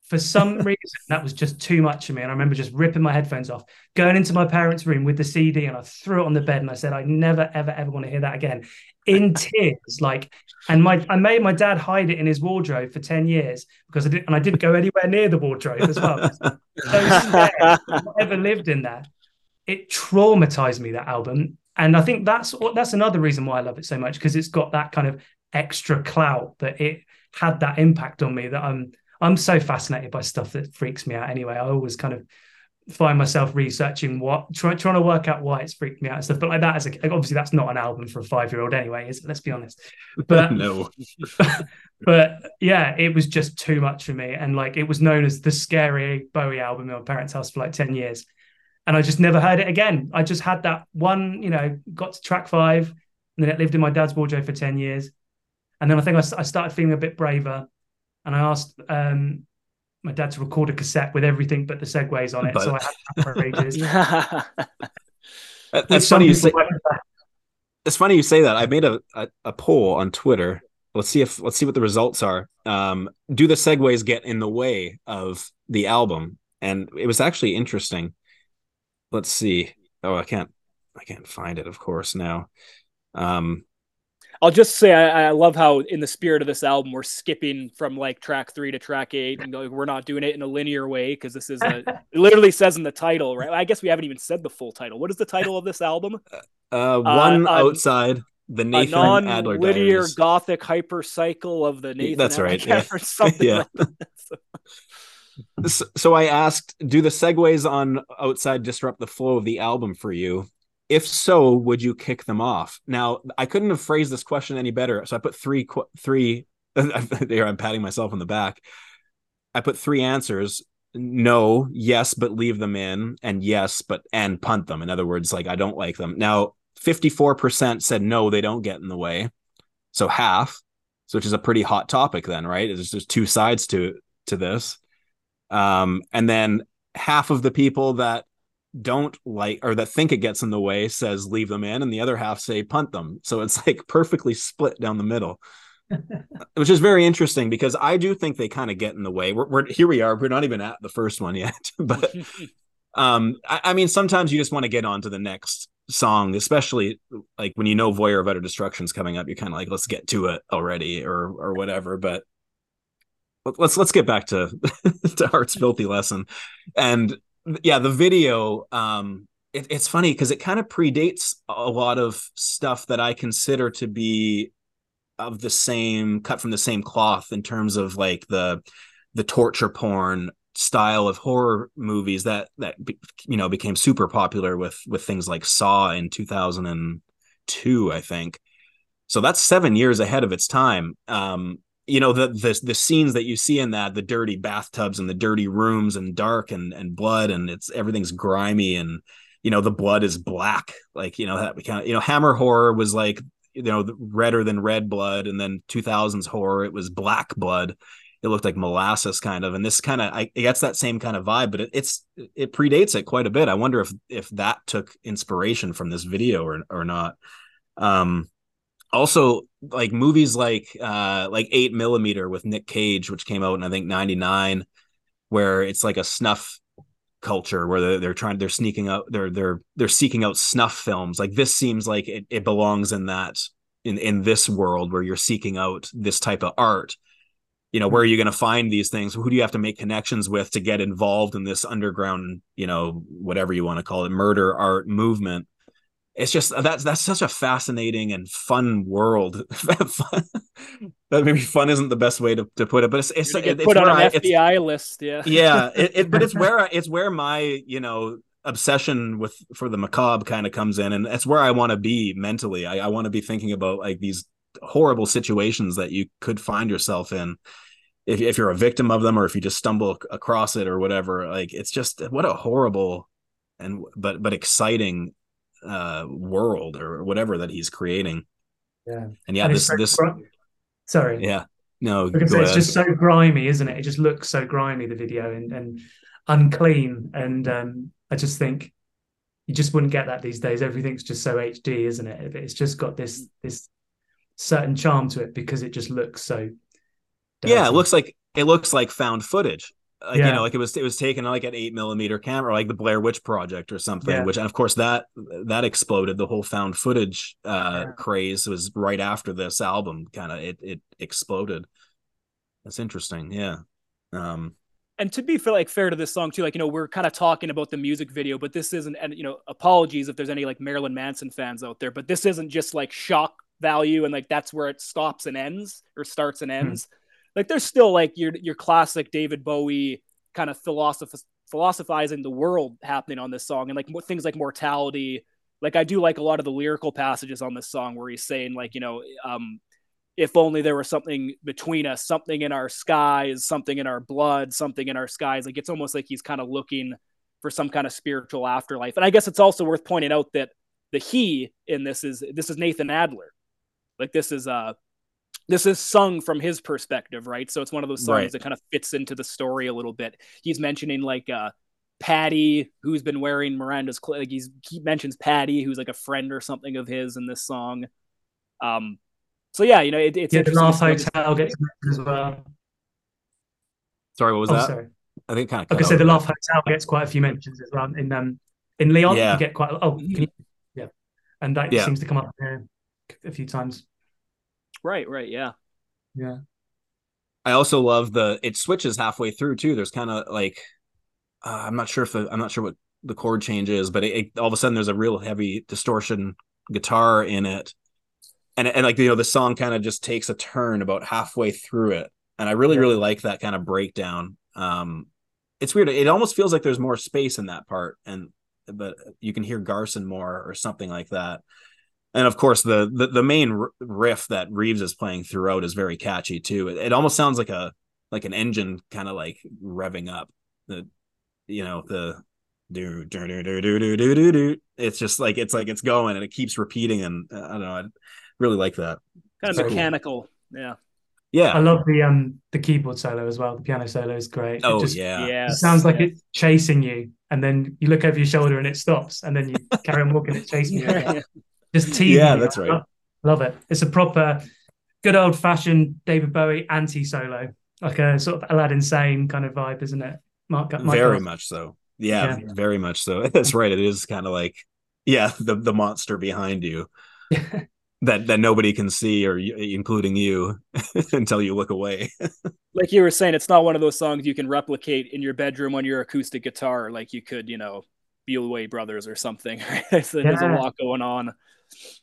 For some <laughs> reason, that was just too much for me. And I remember just ripping my headphones off, going into my parents' room with the CD, and I threw it on the bed and I said, I never, ever, ever want to hear that again. In <laughs> tears, like, and my I made my dad hide it in his wardrobe for 10 years because I didn't and I didn't go anywhere near the wardrobe as well. so I never lived in there it traumatized me that album. And i think that's that's another reason why i love it so much because it's got that kind of extra clout that it had that impact on me that i'm i'm so fascinated by stuff that freaks me out anyway. I always kind of find myself researching what try, trying to work out why it's freaked me out and stuff. But like that as a obviously that's not an album for a five year old anyway is it? let's be honest. <laughs> But no. <laughs> but yeah it was just too much for me. And like it was known as the scary bowie album in my parents house for like 10 years and I just never heard it again. I just had that one, you know, got to track five, and then it lived in my dad's wardrobe for 10 years. And then I think I, I started feeling a bit braver, and I asked um, my dad to record a cassette with everything but the segues on it. But... So I had that for ages. <laughs> That's funny you say. It's funny you say that. I made a, a, a, poll on Twitter. Let's see if let's see what the results are. Um, do the segues get in the way of the album? And it was actually interesting let's see. Oh, I can't I can't find it, of course, now. Um I'll just say I, I, love how in the spirit of this album we're skipping from like track three to track eight and go, we're not doing it in a linear way because this is a <laughs> it literally says in the title right. I guess we haven't even said the full title. What is the title of this album? Uh, one uh, outside the Nathan non Adler linear diaries. gothic hypercycle of the Nathan. That's right. Yeah. Or <laughs> something yeah. Like <laughs> so. I asked, do the segues on outside disrupt the flow of the album for you? if so would you kick them off? Now i couldn't have phrased this question any better. So i put three three <laughs> there i'm patting myself on the back. I put three answers. No yes but leave them in and yes but and punt them. In other words like i don't like them. Now 54% said no they don't get in the way. So half so which is a pretty hot topic then right? There's just two sides to to this um and then half of the people that don't like or that think it gets in the way says leave them in. And the other half say punt them. So it's like perfectly split down the middle. <laughs> Which is very interesting because i do think they kind of get in the way. We're, we're, here we are. We're not even at the first one yet. <laughs> But <laughs> um I, I, mean sometimes you just want to get on to the next song especially like when you know voyeur of utter destruction's coming up you're kind of like let's get to it already or or whatever. But let's let's get back to <laughs> to Heart's filthy lesson and yeah, the video. Um, it, it's funny because it kind of predates a lot of stuff that I consider to be of the same cut from the same cloth in terms of like the the torture porn style of horror movies that that you know became super popular with with things like Saw in 2002 I think so that's 7 years ahead of its time um you know the the the scenes that you see in that the dirty bathtubs and the dirty rooms and dark and and blood and it's everything's grimy and you know the blood is black. Like you know that we kind of you know hammer horror was like you know redder than red blood and then 2000s horror it was black blood. It looked like molasses kind of and this kind of it gets that same kind of vibe but it, it's it predates it quite a bit. I wonder if if that took inspiration from this video or or not. Um also like movies like uh like eight millimeter with Nick Cage, which came out in I think ninety nine, where it's like a snuff culture where they're, they're trying they're sneaking out they're they're they're seeking out snuff films. Like this seems like it, it belongs in that in in this world where you're seeking out this type of art. You know where are you going to find these things? Who do you have to make connections with to get involved in this underground you know whatever you want to call it murder art movement it's just uh, that's that's such a fascinating and fun world. <laughs> that maybe fun isn't the best way to, to put it, but it's it's, it's put on an I, FBI list, yeah, yeah. It, it, but it's <laughs> where it's where my you know obsession with for the macabre kind of comes in, and that's where I want to be mentally. I, I want to be thinking about like these horrible situations that you could find yourself in if if you're a victim of them or if you just stumble across it or whatever. Like it's just what a horrible and but but exciting uh, world or whatever that he's creating. Yeah. And yeah, and this this sorry. Yeah. No, it's just so grimy, isn't it? It just looks so grimy, the video and, and unclean. And um, I just think you just wouldn't get that these days. Everything's just so HD, isn't it? It's just got this this certain charm to it because it just looks so dirty. Yeah, it looks like it looks like found footage like yeah. you know like it was it was taken like an eight millimeter camera like the blair witch project or something yeah. which and of course that that exploded the whole found footage uh yeah. craze was right after this album kind of it it exploded that's interesting yeah um and to be fair, like fair to this song too, like you know, we're kind of talking about the music video, but this isn't, and you know, apologies if there's any like Marilyn Manson fans out there, but this isn't just like shock value and like that's where it stops and ends or starts and hmm. ends. Hmm like there's still like your your classic David Bowie kind of philosoph- philosophizing the world happening on this song and like things like mortality. Like i do like a lot of the lyrical passages on this song where he's saying like you know um if only there was something between us something in our skies something in our blood something in our skies. Like it's almost like he's kind of looking for some kind of spiritual afterlife. And i guess it's also worth pointing out that the he in this is this is nathan adler. Like this is uh this is sung from his perspective, right? So it's one of those songs right. that kind of fits into the story a little bit. He's mentioning like uh Paddy, who's been wearing Miranda's clothes. Like he's he mentions Paddy, who's like a friend or something of his in this song. Um, so yeah, you know, it, it's yeah, the Laugh Hotel gets <laughs> mentioned as well. Sorry, what was oh, that? Sorry. I think kind of. Like I said, the Laugh Hotel gets quite a few mentions as well. In um, in Leon, yeah. you get quite. Oh, you, yeah, and that yeah. seems to come up a few times. Right, right, yeah. Yeah. I also love the it switches halfway through too. There's kind of like uh, I'm not sure if the, I'm not sure what the chord change is, but it, it, all of a sudden there's a real heavy distortion guitar in it, and and like you know the song kind of just takes a turn about halfway through it, and I really Yeah. really like that kind of breakdown. Um, it's weird. It almost feels like there's more space in that part, and but you can hear Garson more or something like that. And of course, the the, the main riff that Reeves is playing throughout is very catchy too. It, it almost sounds like a like an engine kind of like revving up. The you know the do do do do do do do do do. It's just like it's like it's going and it keeps repeating, and uh, I don't know. I really like that. Kind of So cool. mechanical. Yeah. Yeah. I love the um the keyboard solo as well. The piano solo is great. Oh it just yeah. Yeah. it sounds like it's chasing you, and then you look over your shoulder and it stops, and then you <laughs> carry on walking, it chases you. Again. Just teasing Yeah, that's right. Love, love it. It's a proper good old fashioned David Bowie anti solo, like a sort of Aladdin Sane kind of vibe, isn't it? Mark, Mark very Garson. much so. Yeah, Yeah. very much so. <laughs> That's right. It is kind of like yeah, the the monster behind you <laughs> that that nobody can see, or including you, <laughs> until you look away. Like you were saying, it's not one of those songs you can replicate in your bedroom on your acoustic guitar, like you could, you know, Bewlay Brothers or something. Right? so There's a lot going on.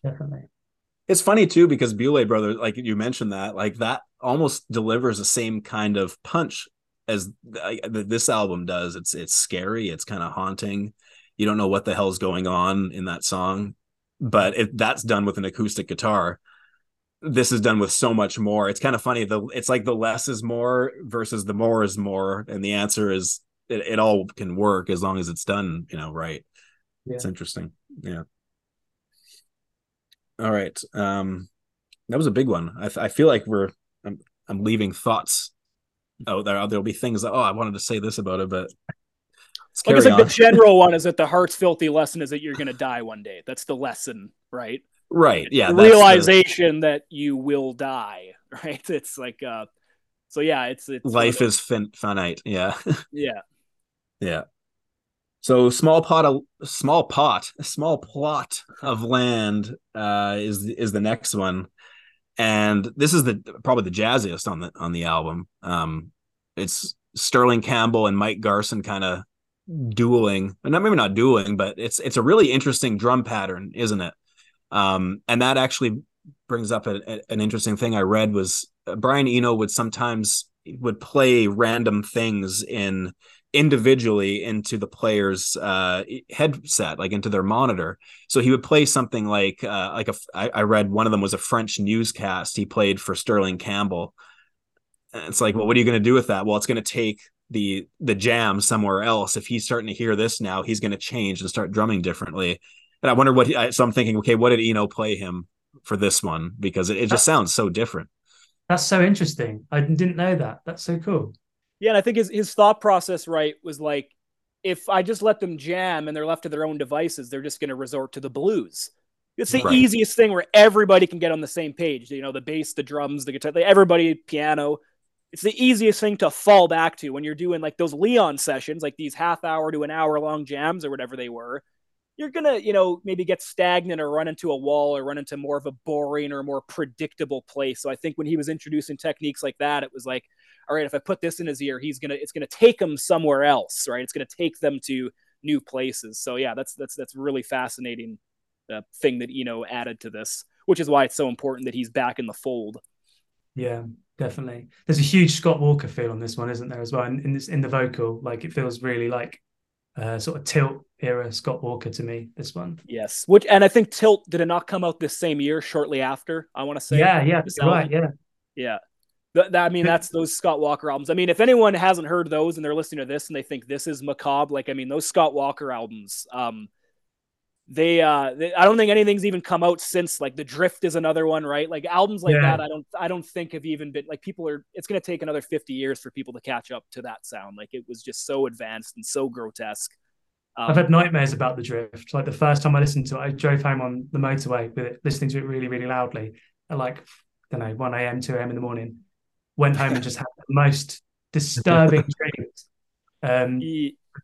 Definitely. It's funny too because Bewlay Brothers, like you mentioned that, like that almost delivers the same kind of punch as th- this album does. It's it's scary, it's kind of haunting. You don't know what the hell's going on in that song, but if that's done with an acoustic guitar, this is done with so much more. It's kind of funny. The it's like the less is more versus the more is more, and the answer is it, it all can work as long as it's done, you know, right. It's interesting. Yeah. All right. Um, that was a big one. I, I feel like we're I'm I'm leaving thoughts out there. There'll be things that oh I wanted to say this about it, but Like I said, the general one is that the heart's filthy lesson is that you're going to die one day. That's the lesson, right? right. Yeah. the that's the- realization that you will die, <laughs> right? It's like, uh, so yeah, it's, it's one of life is fin- finite. Yeah. <laughs> yeah. Yeah. So small pot of small pot, small plot of land uh is is the next one. And this is the probably the jazziest on the on the album. Um it's Sterling Campbell and Mike Garson kind of dueling. And not maybe not dueling, but it's it's a really interesting drum pattern, isn't it? Um and that actually brings up a, a- an interesting thing I read was uh, Brian Eno would sometimes would play random things in individually into the player's uh, headset, like into their monitor. So he would play something like uh, like a. I, I read one of them was a French newscast he played for Sterling Campbell. And it's like, well, what are you going to do with that? Well, it's going to take the the jam somewhere else. If he's starting to hear this now, he's going to change and start drumming differently. And I wonder what. He, I- so I'm thinking, okay, what did Eno play him for this one? Because it, it just sounds so different. That's so interesting. I didn't know that. That's so cool. Yeah. And I think his, his thought process, right, was like, if I just let them jam and they're left to their own devices, they're just going to resort to the blues. It's the Right. easiest thing where everybody can get on the same page. You know, the bass, the drums, the guitar, everybody, piano. It's the easiest thing to fall back to when you're doing like those Leon sessions, like these half hour to an hour long jams or whatever they were. You're gonna, you know, maybe get stagnant or run into a wall or run into more of a boring or more predictable place. So I think when he was introducing techniques like that, it was like, all right, if I put this in his ear, he's gonna, it's gonna take him somewhere else, right? It's gonna take them to new places. So yeah, that's that's that's really fascinating uh, thing that Eno added to this, which is why it's so important that he's back in the fold. Yeah, definitely. There's a huge Scott Walker feel on this one, isn't there, as well? In, in this in the vocal, like it feels really like uh, sort of tilt era Scott Walker to me. This one. Yes, which and I think Tilt did it not come out this same year, shortly after. I want to say, yeah, yeah, right. Yeah, yeah. Th- that- I mean, <laughs> that's those Scott Walker albums. I mean, if anyone hasn't heard those and they're listening to this and they think this is macabre, like I mean, those Scott Walker albums, um, they, uh, they, I don't think anything's even come out since. Like the Drift is another one, right? Like albums like Yeah. that, I don't, I don't think have even been like people are. It's going to take another fifty years for people to catch up to that sound. Like it was just so advanced and so grotesque. Um, I've had nightmares about the drift. Like the first time I listened to it, I drove home on the motorway with it, listening to it really, really loudly at like I don't know, one a.m., two a.m. in the morning. Went home and just had the most disturbing <laughs> dreams. Um,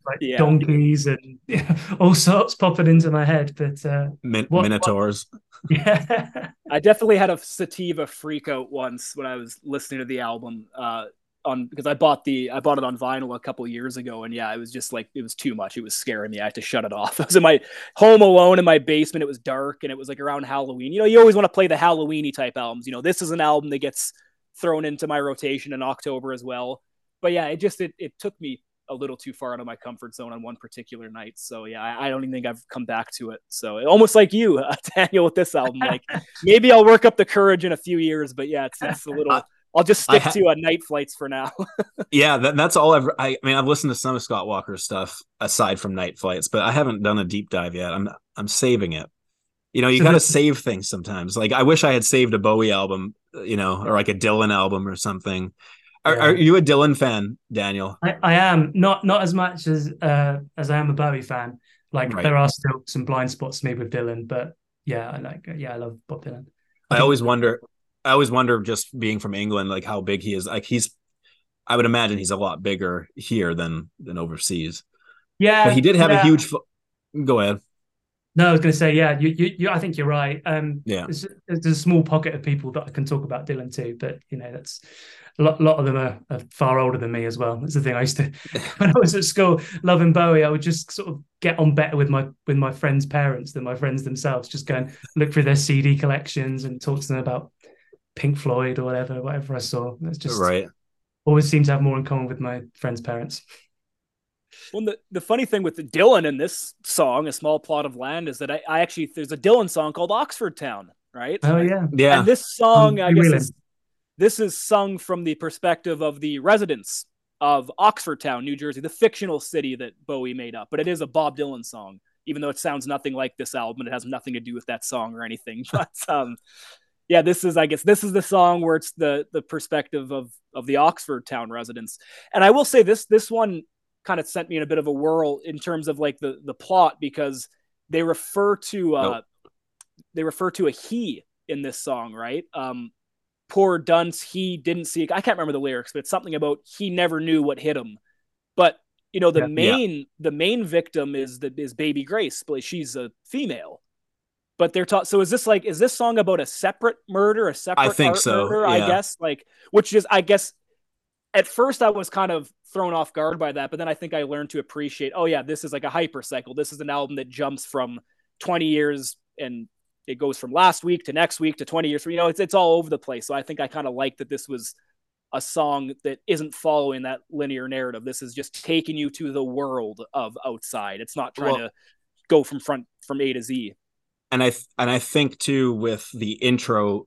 like yeah. donkeys and yeah, <laughs> all sorts popping into my head. But uh, Min- what, minotaurs. What, <laughs> yeah, I definitely had a sativa freak out once when I was listening to the album. Uh, on because I bought the I bought it on vinyl a couple years ago, and yeah, it was just like it was too much. It was scaring me. I had to shut it off. I was in my home alone in my basement. It was dark, and it was like around Halloween. You know, you always want to play the Halloweeny type albums. You know, this is an album that gets thrown into my rotation in October as well. But yeah, it just it it took me a little too far out of my comfort zone on one particular night. So yeah, I, I don't even think I've come back to it. So almost like you, uh, <laughs> Daniel, with this album, like <laughs> maybe I'll work up the courage in a few years. But yeah, it's, it's a little. I'll just stick ha- to uh, night flights for now. <laughs> yeah, that, that's all I've. I, I, mean, I've listened to some of Scott Walker's stuff aside from night flights, but I haven't done a deep dive yet. I'm I'm saving it. You know, you got to save things sometimes. Like I wish I had saved a Bowie album, you know, or like a Dylan album or something. Are, yeah. are you a Dylan fan, Daniel? I, I, am not not as much as uh, as I am a Bowie fan. Like right. there are still some blind spots to me with Dylan, but yeah, I like yeah, I love Bob Dylan. I, I always wonder I always wonder, just being from England, like how big he is. Like he's, I would imagine he's a lot bigger here than than overseas. Yeah, but he did have yeah. a huge. Go ahead. No, I was going to say, yeah, you, you, you, I think you're right. Um, yeah, there's, there's, a small pocket of people that I can talk about Dylan too, but you know, that's a lot, a lot of them are, are, far older than me as well. That's the thing. I used to, <laughs> when I was at school, loving Bowie, I would just sort of get on better with my with my friends' parents than my friends themselves. Just go and look through their CD collections and talk to them about Pink Floyd or whatever, whatever I saw. It's just right. Always seem to have more in common with my friends' parents. Well, the, the funny thing with the Dylan in this song, "A Small Plot of Land," is that I, I actually there's a Dylan song called Oxford Town, right? Oh yeah, yeah. And this song, I guess, is, this is sung from the perspective of the residents of Oxford Town, New Jersey, the fictional city that Bowie made up. But it is a Bob Dylan song, even though it sounds nothing like this album. It has nothing to do with that song or anything. <laughs> But um, yeah, this is I guess this is the song where it's the the perspective of of the Oxford town residents. And I will say this this one kind of sent me in a bit of a whirl in terms of like the the plot because they refer to uh nope. they refer to a he in this song, right? Um poor dunce, he didn't see I can't remember the lyrics, but it's something about he never knew what hit him. But you know the yeah, main yeah. the main victim is the is baby grace but she's a female but they're taught. So is this like is this song about a separate murder, a separate I think so. Murder, yeah. I guess like which is I guess at first I was kind of thrown off guard by that, but then I think I learned to appreciate. Oh yeah, this is like a hypercycle. This is an album that jumps from 20 years and it goes from last week to next week to 20 years. You know, it's it's all over the place. So I think I kind of like that this was a song that isn't following that linear narrative. This is just taking you to the world of outside. It's not trying well, to go from front from A to Z and I and I think too with the intro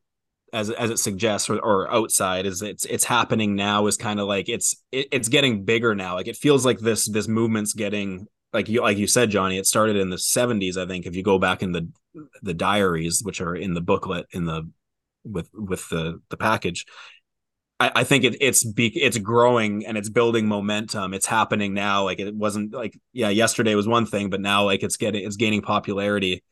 as as it suggests or, or outside is it's it's happening now is kind of like it's it, it's getting bigger now like it feels like this this movement's getting like you like you said Johnny it started in the 70s I think if you go back in the the diaries which are in the booklet in the with with the the package I, I think it, it's be, it's growing and it's building momentum. It's happening now. Like it wasn't like yeah, yesterday was one thing, but now like it's getting it's gaining popularity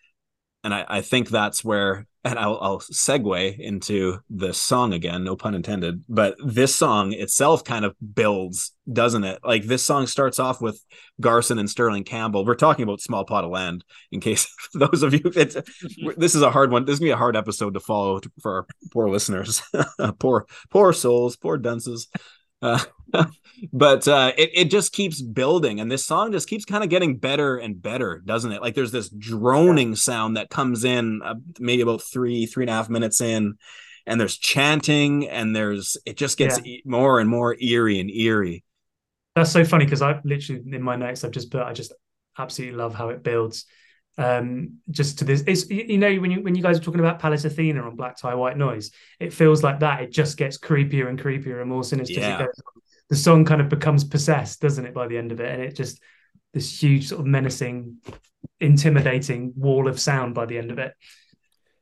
and I, I think that's where and I'll, I'll segue into the song again, no pun intended. But this song itself kind of builds, doesn't it? Like this song starts off with Garson and Sterling Campbell. We're talking about Small Pot of Land. In case <laughs> those of you, it's, <laughs> this is a hard one. This is gonna be a hard episode to follow for our poor listeners, <laughs> poor poor souls, poor dunces. Uh, <laughs> but uh, it, it just keeps building and this song just keeps kind of getting better and better doesn't it? Like there's this droning sound that comes in uh, maybe about three three and a half minutes in and there's chanting and there's it just gets yeah. more and more eerie and eerie. That's so funny because i literally in my notes i've just put i just absolutely love how it builds. Um just to this it's you know when you when you guys are talking about Pallas Athena on Black Tie White Noise it feels like that it just gets creepier and creepier and more sinister yeah. The song kind of becomes possessed doesn't it by the end of it? And it just this huge sort of menacing intimidating wall of sound by the end of it.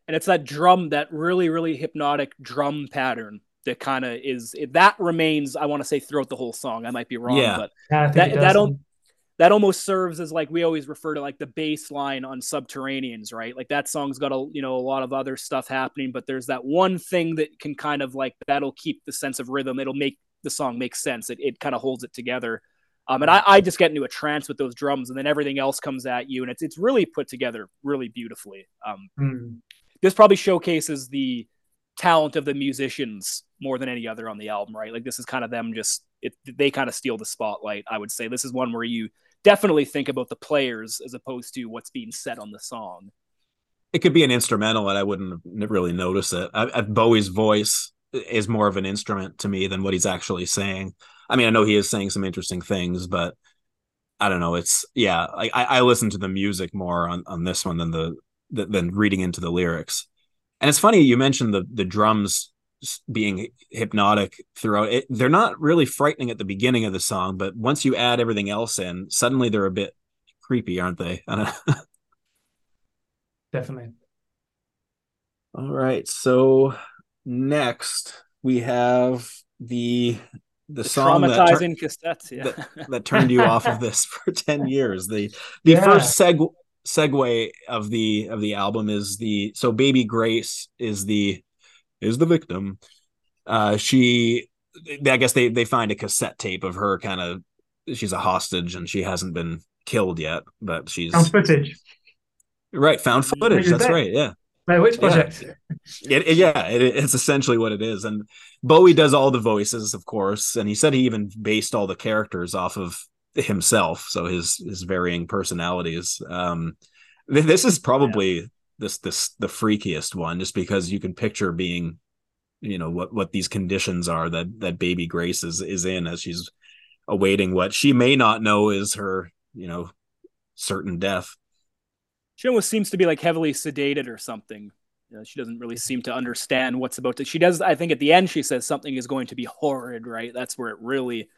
And it's that drum that really really hypnotic drum pattern that kind of is that remains i want to say throughout the whole song. I might be wrong yeah. but yeah, that, that, that almost serves as like we always refer to like the bass line on subterraneans right? Like that song's got a you know a lot of other stuff happening but there's that one thing that can kind of like that'll keep the sense of rhythm. It'll make the song makes sense it, it kind of holds it together Um, and I, I just get into a trance with those drums, and then everything else comes at you, and it's it's really put together really beautifully. Um, Mm. this probably showcases the talent of the musicians more than any other on the album, right? Like this is kind of them just it, they kind of steal the spotlight. I would say this is one where you definitely think about the players as opposed to what's being said on the song. It could be an instrumental, and I wouldn't really notice it. I, I, Bowie's voice is more of an instrument to me than what he's actually saying. I mean, I know he is saying some interesting things, but I don't know. It's yeah. I, I listen to the music more on, on this one than the than reading into the lyrics. And it's funny you mentioned the the drums being hypnotic throughout it. They're not really frightening at the beginning of the song, but once you add everything else in, suddenly they're a bit creepy, aren't they? <laughs> Definitely. All right. So next we have the the, The song that, tur- cassettes, yeah. that, that turned you off of this for <laughs> 10 years. The the Yeah. first seg segue of the of the album is the so baby Grace is the is the victim. Uh she I guess they they find a cassette tape of her kind of she's a hostage and she hasn't been killed yet, but she's Found footage. right found footage. That's that- right. Yeah. <laughs> Which Yeah. project? It, it- yeah, it, it's essentially what it is. And Bowie does all the voices, of course, and he said he even based all the characters off of himself, so his his varying personalities. Um, th- this is probably this this the freakiest one, just because you can picture being, you know, what what these conditions are that that baby Grace is is in as she's awaiting what she may not know is her, you know, certain death. She almost seems to be like heavily sedated or something. You know, she doesn't really seem to understand what's about to. She does. I think at the end she says something is going to be horrid. Right. That's where it really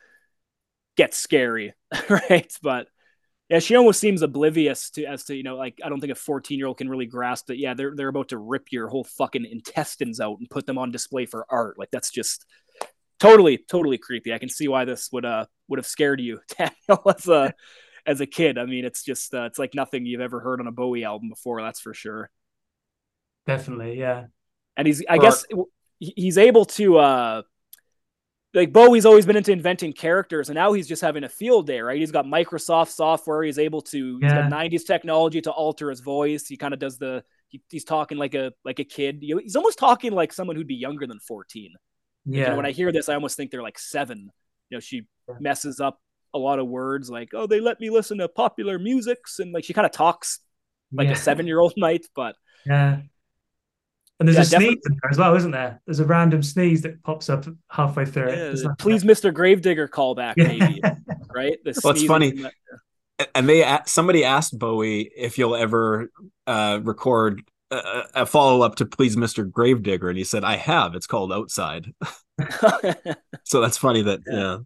gets scary. <laughs> Right. But yeah, she almost seems oblivious to as to you know like I don't think a fourteen year old can really grasp that. Yeah, they're they're about to rip your whole fucking intestines out and put them on display for art. Like that's just totally totally creepy. I can see why this would uh would have scared you, <laughs> Daniel, as a as a kid. I mean, it's just uh, it's like nothing you've ever heard on a Bowie album before. That's for sure. Definitely, yeah. And he's I Or- guess he- he's able to uh like Bowie's always been into inventing characters, and now he's just having a field day, right? He's got Microsoft software. He's able to. He's Yeah. got '90s technology to alter his voice. He kind of does the. He, he's talking like a like a kid. He's almost talking like someone who'd be younger than 14. You Yeah. know, when I hear this, I almost think they're like seven. You know, she messes up a lot of words, like "oh, they let me listen to popular musics," and like she kind of talks like yeah. a seven-year-old might. But Yeah. And there's Yeah, a sneeze in there as well, isn't there? There's a random sneeze that pops up halfway through it. yeah, There's like- please, Mr. Gravedigger, callback maybe, right? The Well, it's funny. that- and they somebody asked Bowie if you'll ever uh, record a, a follow up to "Please, Mr. Gravedigger," and he said, "I have. It's called Outside." <laughs> so that's funny that yeah.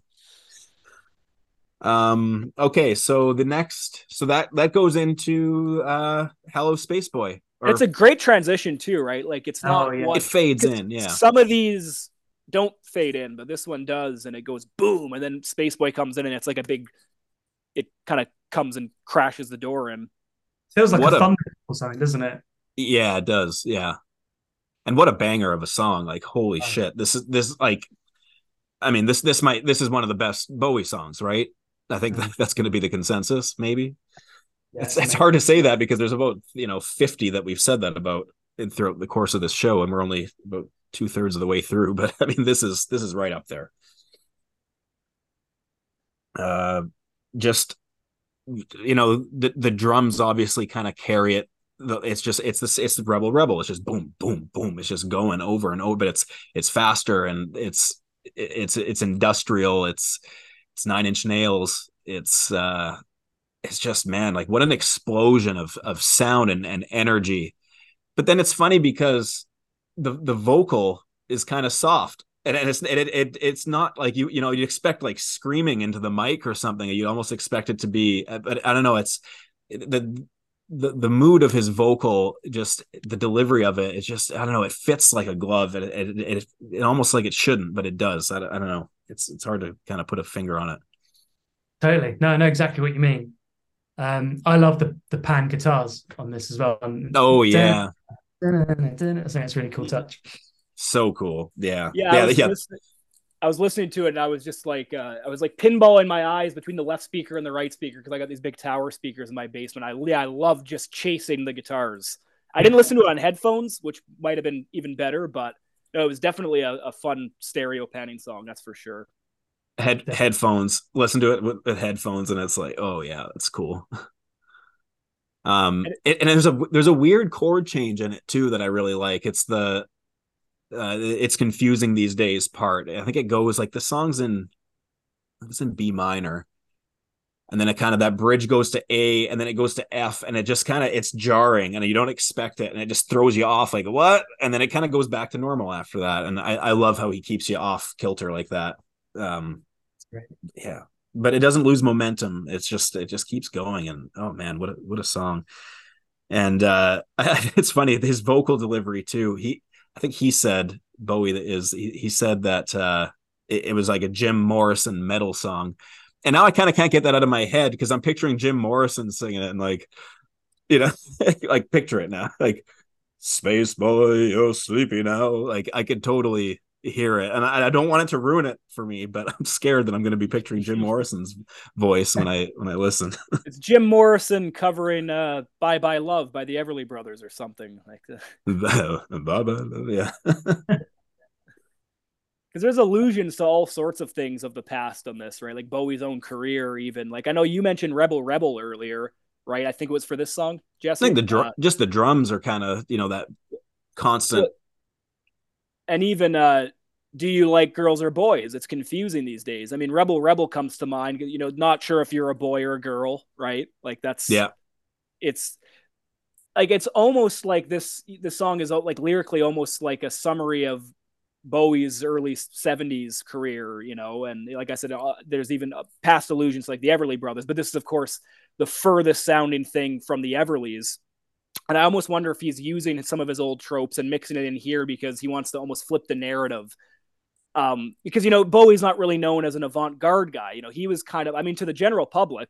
Um. Okay. So the next, so that that goes into uh, "Hello, Space Boy." Or it's a great transition too, right? Like it's not Oh, yeah. one, it fades in. Yeah. Some of these don't fade in, but this one does, and it goes boom, and then Space Boy comes in, and it's like a big. It kind of comes and crashes the door in. feels like What a a- thunder or something, doesn't it? Yeah, it does. Yeah. And what a banger of a song. Like, holy Oh. shit. This is this like I mean, this this might this is one of the best Bowie songs, right? I think that, that's gonna be the consensus, maybe. it's it's hard to say that because there's about, you know, 50 that we've said that about in throughout the course of this show, and we're only about two thirds of the way through. <laughs> But I mean, this is this is right up there. Uh just you know, the the drums obviously kind of carry it the, it's just it's this it's the rebel rebel it's just boom boom boom it's just going over and over but it's it's faster and it's it's it's industrial it's it's nine inch nails it's uh it's just man like what an explosion of of sound and, and energy but then it's funny because the the vocal is kind of soft and, and it's it, it it's not like you you know you expect like screaming into the mic or something you almost expect it to be but i don't know it's the the the mood of his vocal, just the delivery of it, it's just I don't know. It fits like a glove. It it, it, it almost like it shouldn't, but it does. I, I don't know. It's it's hard to kind of put a finger on it. Totally. No, I know exactly what you mean. Um, I love the the pan guitars on this as well. And- Oh yeah, I think it's a really cool touch. so cool. Yeah, Yeah, I yeah, was yeah. listening- I was listening to it and I was just like uh, I was like pinballing my eyes between the left speaker and the right speaker because I got these big tower speakers in my basement. I yeah, I love just chasing the guitars. I didn't listen to it on headphones, which might have been even better, but no, it was definitely a, a fun stereo panning song, that's for sure. Head headphones, listen to it with, with headphones, and it's like, oh yeah, that's cool. <laughs> Um, and, it, and there's a there's a weird chord change in it too that I really like. It's the uh, it's confusing these days part. I think it goes like the song's in it's in B minor. And then it kind of that bridge goes to A and then it goes to F and it just kind of it's jarring and you don't expect it and it just throws you off like what? And then it kind of goes back to normal after that. And I, I love how he keeps you off kilter like that. Um yeah. But it doesn't lose momentum. It's just it just keeps going and oh man, what a what a song. And uh <laughs> it's funny, his vocal delivery too. He I think he said Bowie that is he, he said that uh it, it was like a Jim Morrison metal song. And now I kind of can't get that out of my head because I'm picturing Jim Morrison singing it and like, you know, <laughs> like picture it now. Like, Spaceboy, you're sleepy now. Like I could totally hear it. And I, I don't want it to ruin it for me, but I'm scared that I'm going to be picturing Jim <laughs> Morrison's voice when I when I listen. <laughs> it's Jim Morrison covering uh Bye Bye Love by the Everly Brothers or something like that. Bye Bye Love, yeah because there's allusions to all sorts of things of the past on this, right? Like Bowie's own career, even. Like I know you mentioned Rebel Rebel earlier, right? I think it was for this song, Jesse. I think the drum, uh, just the drums are kind of you know that constant. And even uh, do you like girls or boys? It's confusing these days. I mean, Rebel Rebel comes to mind. You know, not sure if you're a boy or a girl, right? Like that's yeah. It's like it's almost like this. The song is like lyrically almost like a summary of Bowie's early 70s career, you know, and like I said, uh, there's even uh, past allusions like the Everly brothers, but this is, of course, the furthest sounding thing from the Everlys. And I almost wonder if he's using some of his old tropes and mixing it in here because he wants to almost flip the narrative. Um, because, you know, Bowie's not really known as an avant garde guy. You know, he was kind of, I mean, to the general public,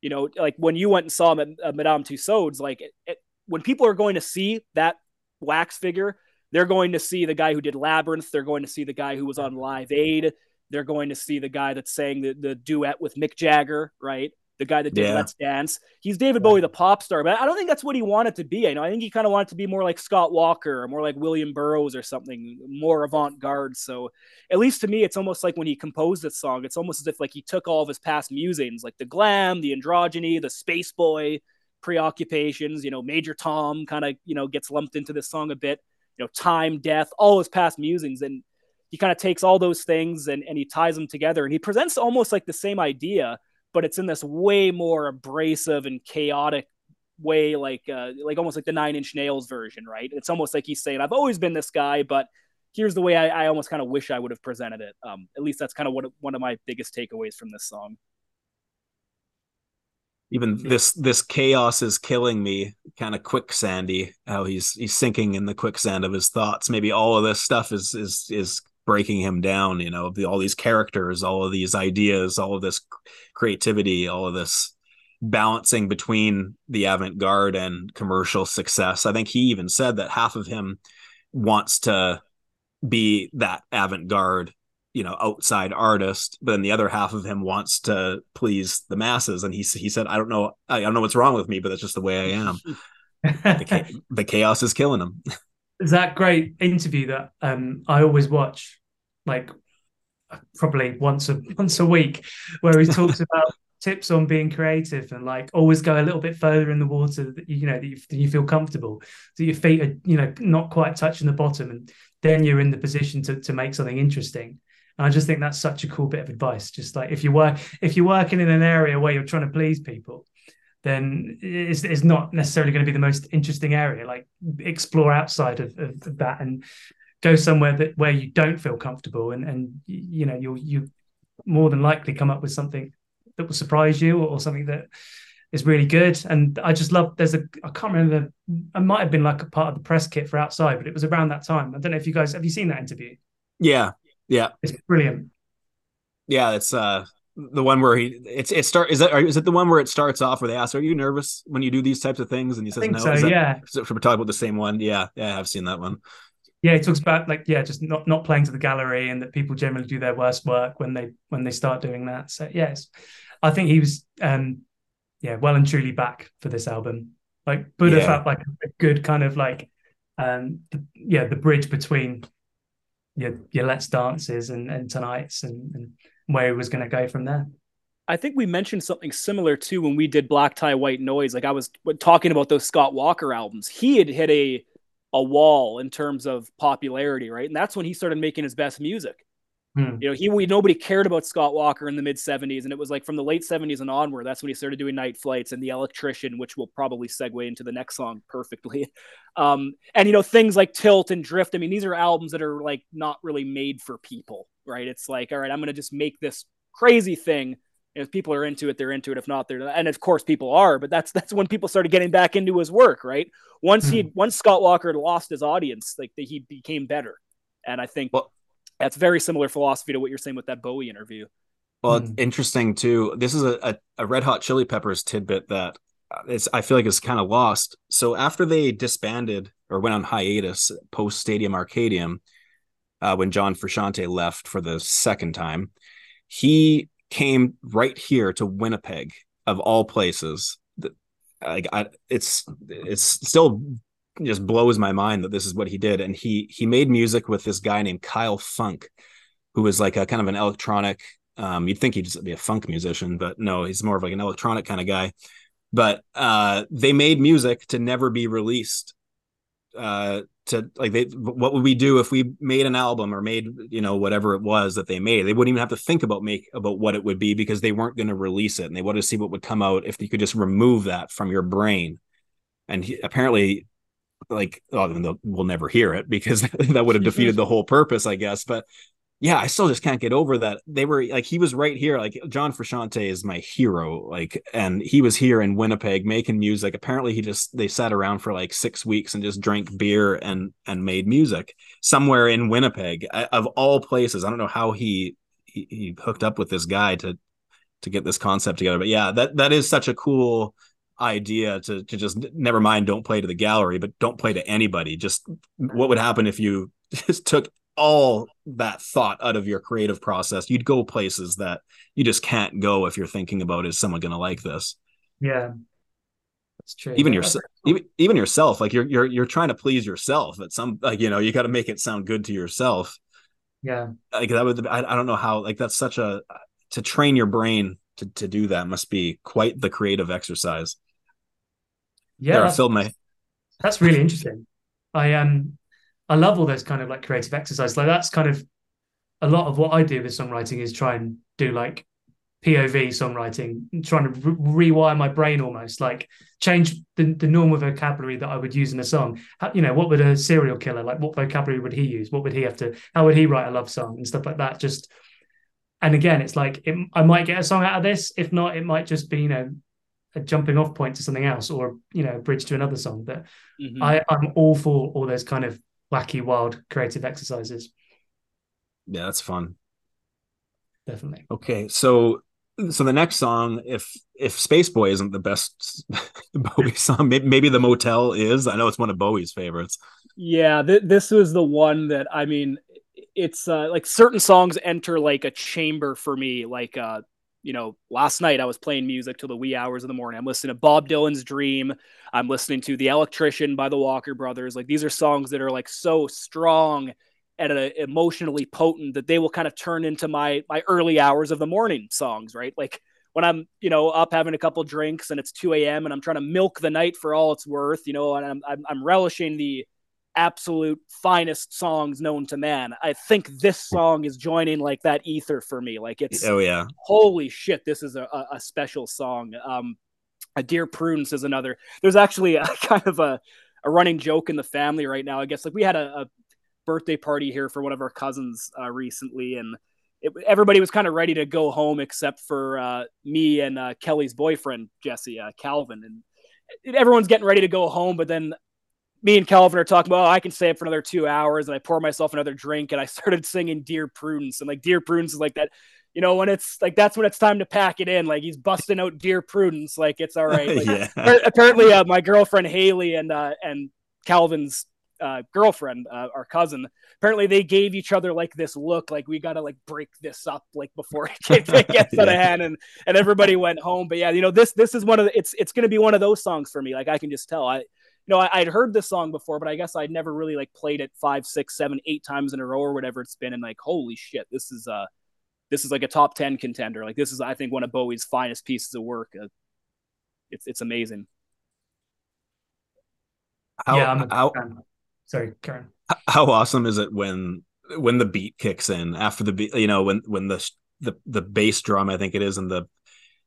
you know, like when you went and saw him at, at Madame Tussauds, like it, it, when people are going to see that wax figure, they're going to see the guy who did Labyrinth. They're going to see the guy who was on Live Aid. They're going to see the guy that sang the, the duet with Mick Jagger, right? The guy that did yeah. Let's Dance. He's David Bowie, the pop star, but I don't think that's what he wanted to be. I know. I think he kind of wanted to be more like Scott Walker or more like William Burroughs or something more avant garde. So, at least to me, it's almost like when he composed this song, it's almost as if like he took all of his past musings, like the glam, the androgyny, the space boy preoccupations. You know, Major Tom kind of you know gets lumped into this song a bit you know, time, death, all his past musings. And he kind of takes all those things and, and he ties them together and he presents almost like the same idea, but it's in this way more abrasive and chaotic way, like uh, like almost like the Nine Inch Nails version, right? It's almost like he's saying, "I've always been this guy, but here's the way I, I almost kind of wish I would have presented it." Um, at least that's kind of what one of my biggest takeaways from this song even this this chaos is killing me kind of quicksandy how he's he's sinking in the quicksand of his thoughts. Maybe all of this stuff is is is breaking him down you know the, all these characters all of these ideas all of this creativity all of this balancing between the avant-garde and commercial success. I think he even said that half of him wants to be that avant-garde you know outside artist but then the other half of him wants to please the masses. And he, he said i don't know i don't know what's wrong with me but that's just the way i am. The, <laughs> the, chaos is killing him. That great interview that um, i always watch like probably once a once a week where he talks <laughs> about tips on being creative and like always go a little bit further in the water that you know that you, that you feel comfortable that your feet are you know not quite touching the bottom and then you're in the position to, to make something interesting and I just think that's such a cool bit of advice. Just like if you work, if you're working in an area where you're trying to please people, then it's, it's not necessarily going to be the most interesting area. Like explore outside of, of, that and go somewhere that where you don't feel comfortable, and and you know you'll you more than likely come up with something that will surprise you or, or something that is really good. And I just love. There's a I can't remember. I might have been like a part of the press kit for outside, but it was around that time. I don't know if you guys have you seen that interview. Yeah, yeah, it's brilliant. Yeah, it's uh the one where he it's it start is that is it the one where it starts off where they ask are you nervous when you do these types of things and he says no so, that, yeah so we're talking about the same one yeah yeah I've seen that one yeah, he talks about like yeah, just not not playing to the gallery, and that people generally do their worst work when they when they start doing that. So yes, I think he was um yeah well and truly back for this album. Like Buddha Yeah. felt like a good kind of like um yeah the bridge between your your let's dances and and tonight's and, and where he was going to go from there. I think we mentioned something similar too when we did Black Tie White Noise. Like I was talking about those Scott Walker albums. He had hit a a wall in terms of popularity, right? And that's when he started making his best music. Hmm. You know, he we nobody cared about Scott Walker in the mid '70s, and it was like from the late '70s and onward. That's when he started doing Night Flights and The Electrician, which will probably segue into the next song perfectly. <laughs> Um, and you know, things like Tilt and Drift. I mean, these are albums that are like not really made for people, right? It's like, all right, I'm going to just make this crazy thing. And if people are into it, they're into it. If not, they're not. and of course people are. But that's that's when people started getting back into his work, right? Once he once Scott Walker had lost his audience, like he became better. And I think Well- that's very similar philosophy to what you're saying with that Bowie interview. Well, it's interesting too. This is a, a, a Red Hot Chili Peppers tidbit that uh, it's I feel like it's kind of lost. So after they disbanded or went on hiatus post Stadium Arcadium, uh, when John Frusciante left for the second time, he came right here to Winnipeg of all places. Like I, it's it's still just blows my mind that this is what he did, and he he made music with this guy named Kyle Funk, who was like a kind of an electronic um, you'd think he'd just be a funk musician, but no, he's more of like an electronic kind of guy. But uh, they made music to never be released. Uh, to like they, what would we do if we made an album or made you know whatever it was that they made? They wouldn't even have to think about make about what it would be because they weren't going to release it, and they wanted to see what would come out if you could just remove that from your brain. And he, apparently, like, oh, then we'll never hear it because <laughs> that would have defeated the whole purpose, I guess. But yeah, I still just can't get over that. They were like, he was right here. Like John Frusciante is my hero. Like, and he was here in Winnipeg making music. Apparently, he just they sat around for like six weeks and just drank beer and and made music somewhere in Winnipeg, I, of all places. I don't know how he, he he hooked up with this guy to to get this concept together. But yeah, that that is such a cool idea to to just never mind don't play to the gallery but don't play to anybody. Just what would happen if you <laughs> just took all that thought out of your creative process? You'd go places that you just can't go if you're thinking about is someone going to like this? Yeah, that's true. even Yeah, yourself even, even yourself like you're you're you're trying to please yourself at some like you know you got to make it sound good to yourself. Yeah, like that would I, I don't know how like that's such a to train your brain to to do that must be quite the creative exercise yeah. that's- filled my That's really interesting. I um I love all those kind of like creative exercises. Like that's kind of a lot of what I do with songwriting is try and do like POV songwriting, trying to re- rewire my brain almost, like change the, the normal vocabulary that I would use in a song. How, you know, what would a serial killer like? What vocabulary would he use? What would he have to? How would he write a love song and stuff like that? Just and again, it's like it, I might get a song out of this. If not, it might just be you know a jumping off point to something else, or you know, a bridge to another song. But Mhm. I, I'm all for all those kind of wacky, wild, creative exercises. yeah that's fun Definitely. Okay, so so the next song, if if Spaceboy isn't the best <laughs> Bowie song, maybe, maybe the Motel is. I know it's one of Bowie's favorites. Yeah, th- this was the one that I mean, it's uh, like certain songs enter like a chamber for me. Like, uh, you know, last night I was playing music till the wee hours of the morning. I'm listening to Bob Dylan's Dream. I'm listening to The Electrician by the Walker Brothers. Like, these are songs that are like so strong and uh, emotionally potent that they will kind of turn into my my early hours of the morning songs. Right, like when I'm, you know, up having a couple drinks and it's 2 a.m. and I'm trying to milk the night for all it's worth, you know, and I'm, I'm, I'm relishing the absolute finest songs known to man. I think this song is joining like that ether for me. Like it's Oh yeah, holy shit, this is a, a, special song. Um, a Dear Prudence is another. There's actually a <laughs> kind of a, a running joke in the family right now. I guess like we had a, a birthday party here for one of our cousins uh, recently, and it, everybody was kind of ready to go home except for uh, me and uh, Kelly's boyfriend Jesse uh, Calvin, and everyone's getting ready to go home, but then me and Calvin are talking about, oh, I can stay up for another two hours. And I pour myself another drink and I <laughs> started singing Dear Prudence. And like Dear Prudence is like that, you know, when it's like that's when it's time to pack it in. Like he's busting out Dear Prudence. Like it's all right. <laughs> Like, yeah. apparently uh, my girlfriend Haley and uh, and Calvin's uh, girlfriend, uh, our cousin. Apparently, they gave each other like this look, like we gotta like break this up, like before <laughs> it gets yeah. out of hand, and and everybody went home. But yeah, you know this this is one of the, it's it's gonna be one of those songs for me. Like I can just tell I. You know, I, would heard this song before, but I guess I'd never really like played it five, six, seven, eight times in a row or whatever it's been. And like, holy shit, this is uh, this is like a top ten contender. Like this is, I think, one of Bowie's finest pieces of work. Uh, it's it's amazing. How, yeah, I'm how, sorry, Karen. How awesome is it when when the beat kicks in after the beat? You know, when when the the the bass drum, I think it is, and the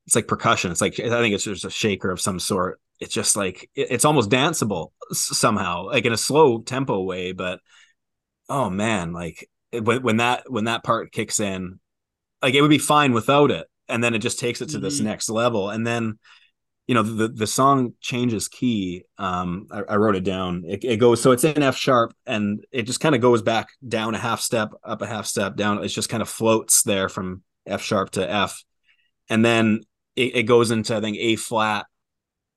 it's like percussion. It's like I think it's just a shaker of some sort. It's just like it's almost danceable somehow, like in a slow tempo way. But oh man, like when when that when that part kicks in, like it would be fine without it, and then it just takes it to mm-hmm. this next level, and then you know the the song changes key um i, I wrote it down it, it, goes so it's in f sharp and it just kind of goes back down a half step up a half step down it just kind of floats there from f sharp to f and then it, it goes into i think a flat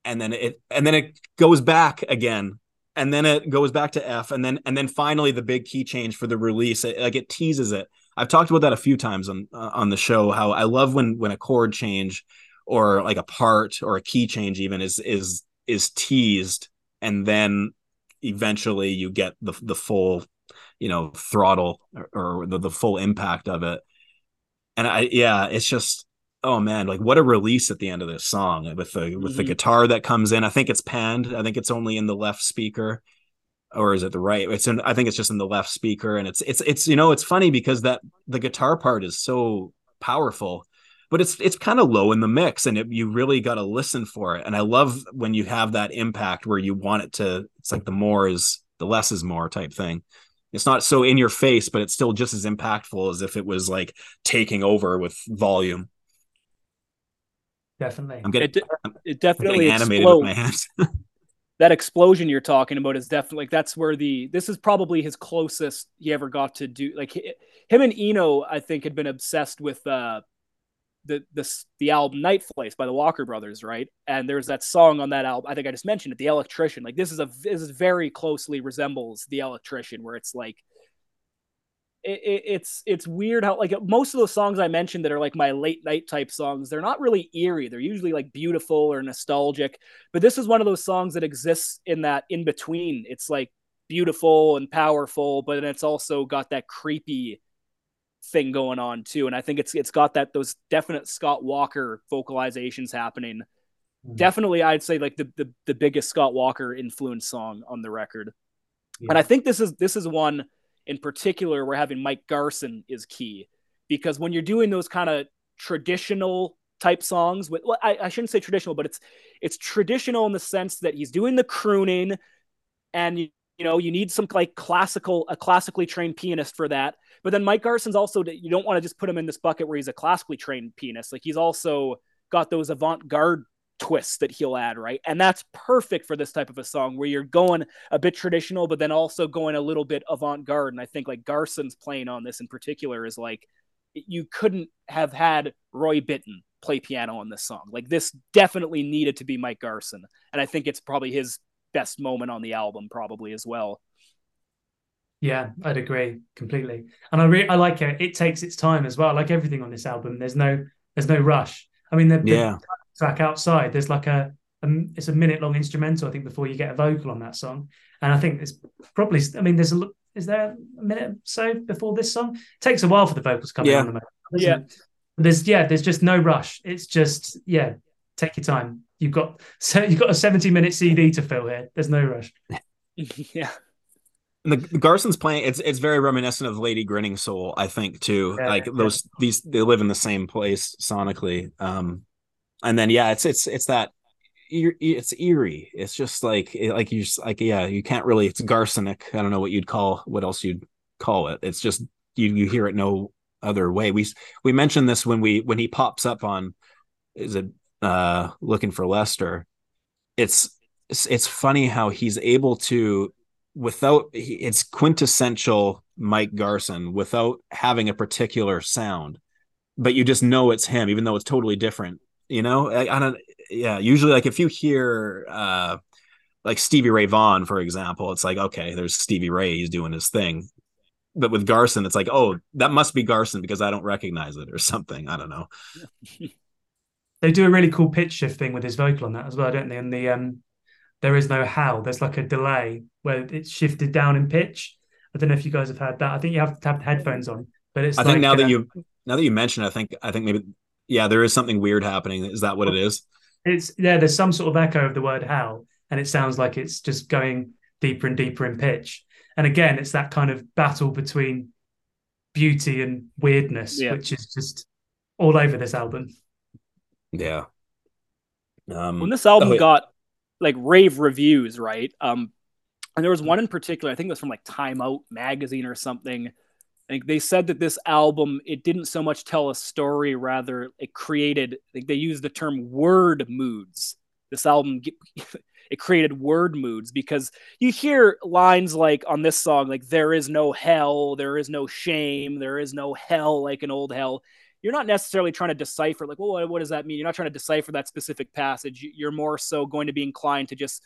and then it and then it goes back again and then it goes back to f and then and then finally the big key change for the release it, like it teases it. I've talked about that a few times on uh, on the show how i love when when a chord change or like a part or a key change even is is is teased and then eventually you get the the full you know throttle or, or the, the full impact of it. And i yeah it's just oh man like what a release at the end of this song with the mm-hmm. with the mm-hmm. guitar that comes in. I think it's panned i think it's only in the left speaker. Or is it the right? It's in i think it's just in the left speaker. And it's it's it's you know it's funny because that the guitar part is so powerful but it's it's kind of low in the mix and it, you really got to listen for it. And i love when you have that impact where you want it to it's like the more is the less is more type thing. It's not so in your face but it's still just as impactful as if it was like taking over with volume definitely i'm getting it, I'm, it definitely animated explodes. with my hands <laughs> that explosion you're talking about is definitely like that's where the this is probably his closest he ever got to do like him and eno i think had been obsessed with uh the the the album Nite Flights by the Walker Brothers, right? And there's that song on that album. I think I just mentioned it, The Electrician. Like this is a this is very closely resembles The Electrician, where it's like it, it, it's it's weird how like most of those songs I mentioned that are like my late night type songs, they're not really eerie. They're usually like beautiful or nostalgic. But this is one of those songs that exists in that in between. It's like beautiful and powerful, but then it's also got that creepy thing going on too. And I think it's it's got that those definite Scott Walker vocalizations happening. Mm-hmm. Definitely, I'd say like the, the the biggest Scott Walker influence song on the record. Yeah. And I think this is this is one in particular where having Mike Garson is key because when you're doing those kind of traditional type songs with well, I, I shouldn't say traditional, but it's it's traditional in the sense that he's doing the crooning and you, you know you need some like classical a classically trained pianist for that but then Mike Garson's also you don't want to just put him in this bucket where he's a classically trained pianist. Like he's also got those avant-garde twists that he'll add, right? And that's perfect for this type of a song where you're going a bit traditional, but then also going a little bit avant-garde. And I think like Garson's playing on this in particular is like you couldn't have had Roy Bittan play piano on this song. Like this definitely needed to be Mike Garson. And I think it's probably his best moment on the album, probably as well. Yeah, I'd agree completely. And I really I like it. It takes its time as well. Like everything on this album, there's no there's no rush. I mean, the, yeah. The track outside, there's like a, a it's a minute long instrumental. I think before you get a vocal on that song, and I think it's probably. I mean, there's a is there a minute so before this song? It takes a while for the vocals to come yeah. on. The yeah. There's yeah, there's just no rush. It's just yeah, take your time. You've got <laughs> so you've got a 70 minute CD to fill here. There's no rush. <laughs> yeah the, the, Garson's playing it's it's very reminiscent of Lady Grinning Soul, I think too. Yeah, like those these they live in the same place sonically. Um and then yeah, it's it's it's that it's eerie. It's just like like you just like yeah, you can't really it's Garsonic. I don't know what you'd call what else you'd call it. It's just you you hear it no other way. We we mentioned this when we when he pops up on is it uh looking for Lester. It's it's, it's funny how he's able to without it's quintessential Mike Garson without having a particular sound, but you just know it's him, even though it's totally different. You know, I, I don't. Yeah, usually like if you hear uh like Stevie Ray Vaughan, for example. It's like okay, there's Stevie Ray, he's doing his thing. But with Garson, it's like, oh, that must be Garson because I don't recognize it or something. I don't know. they do a really cool pitch shift thing with his vocal on that as well, don't they? And the um, there is no how. There's like a delay where it's shifted down in pitch. I don't know if you guys have had that. I think you have to have headphones on, but it's. I like, think now uh, that you now that you mentioned, I think I think maybe yeah, there is something weird happening. Is that what it is? It's yeah. There's some sort of echo of the word how, and it sounds like it's just going deeper and deeper in pitch. And again, it's that kind of battle between beauty and weirdness, Yeah. which is just all over this album. Yeah. Um, when this album oh, got like rave reviews, right? Um, and there was one in particular, I think it was from like Time Out magazine or something. Think they said that this album it didn't so much tell a story, rather it created. Think they used the term word moods. This album <laughs> it created word moods because you hear lines like on this song like there is no hell, there is no shame, there is no hell like an old hell you're not necessarily trying to decipher like well what does that mean you're not trying to decipher that specific passage you're more so going to be inclined to just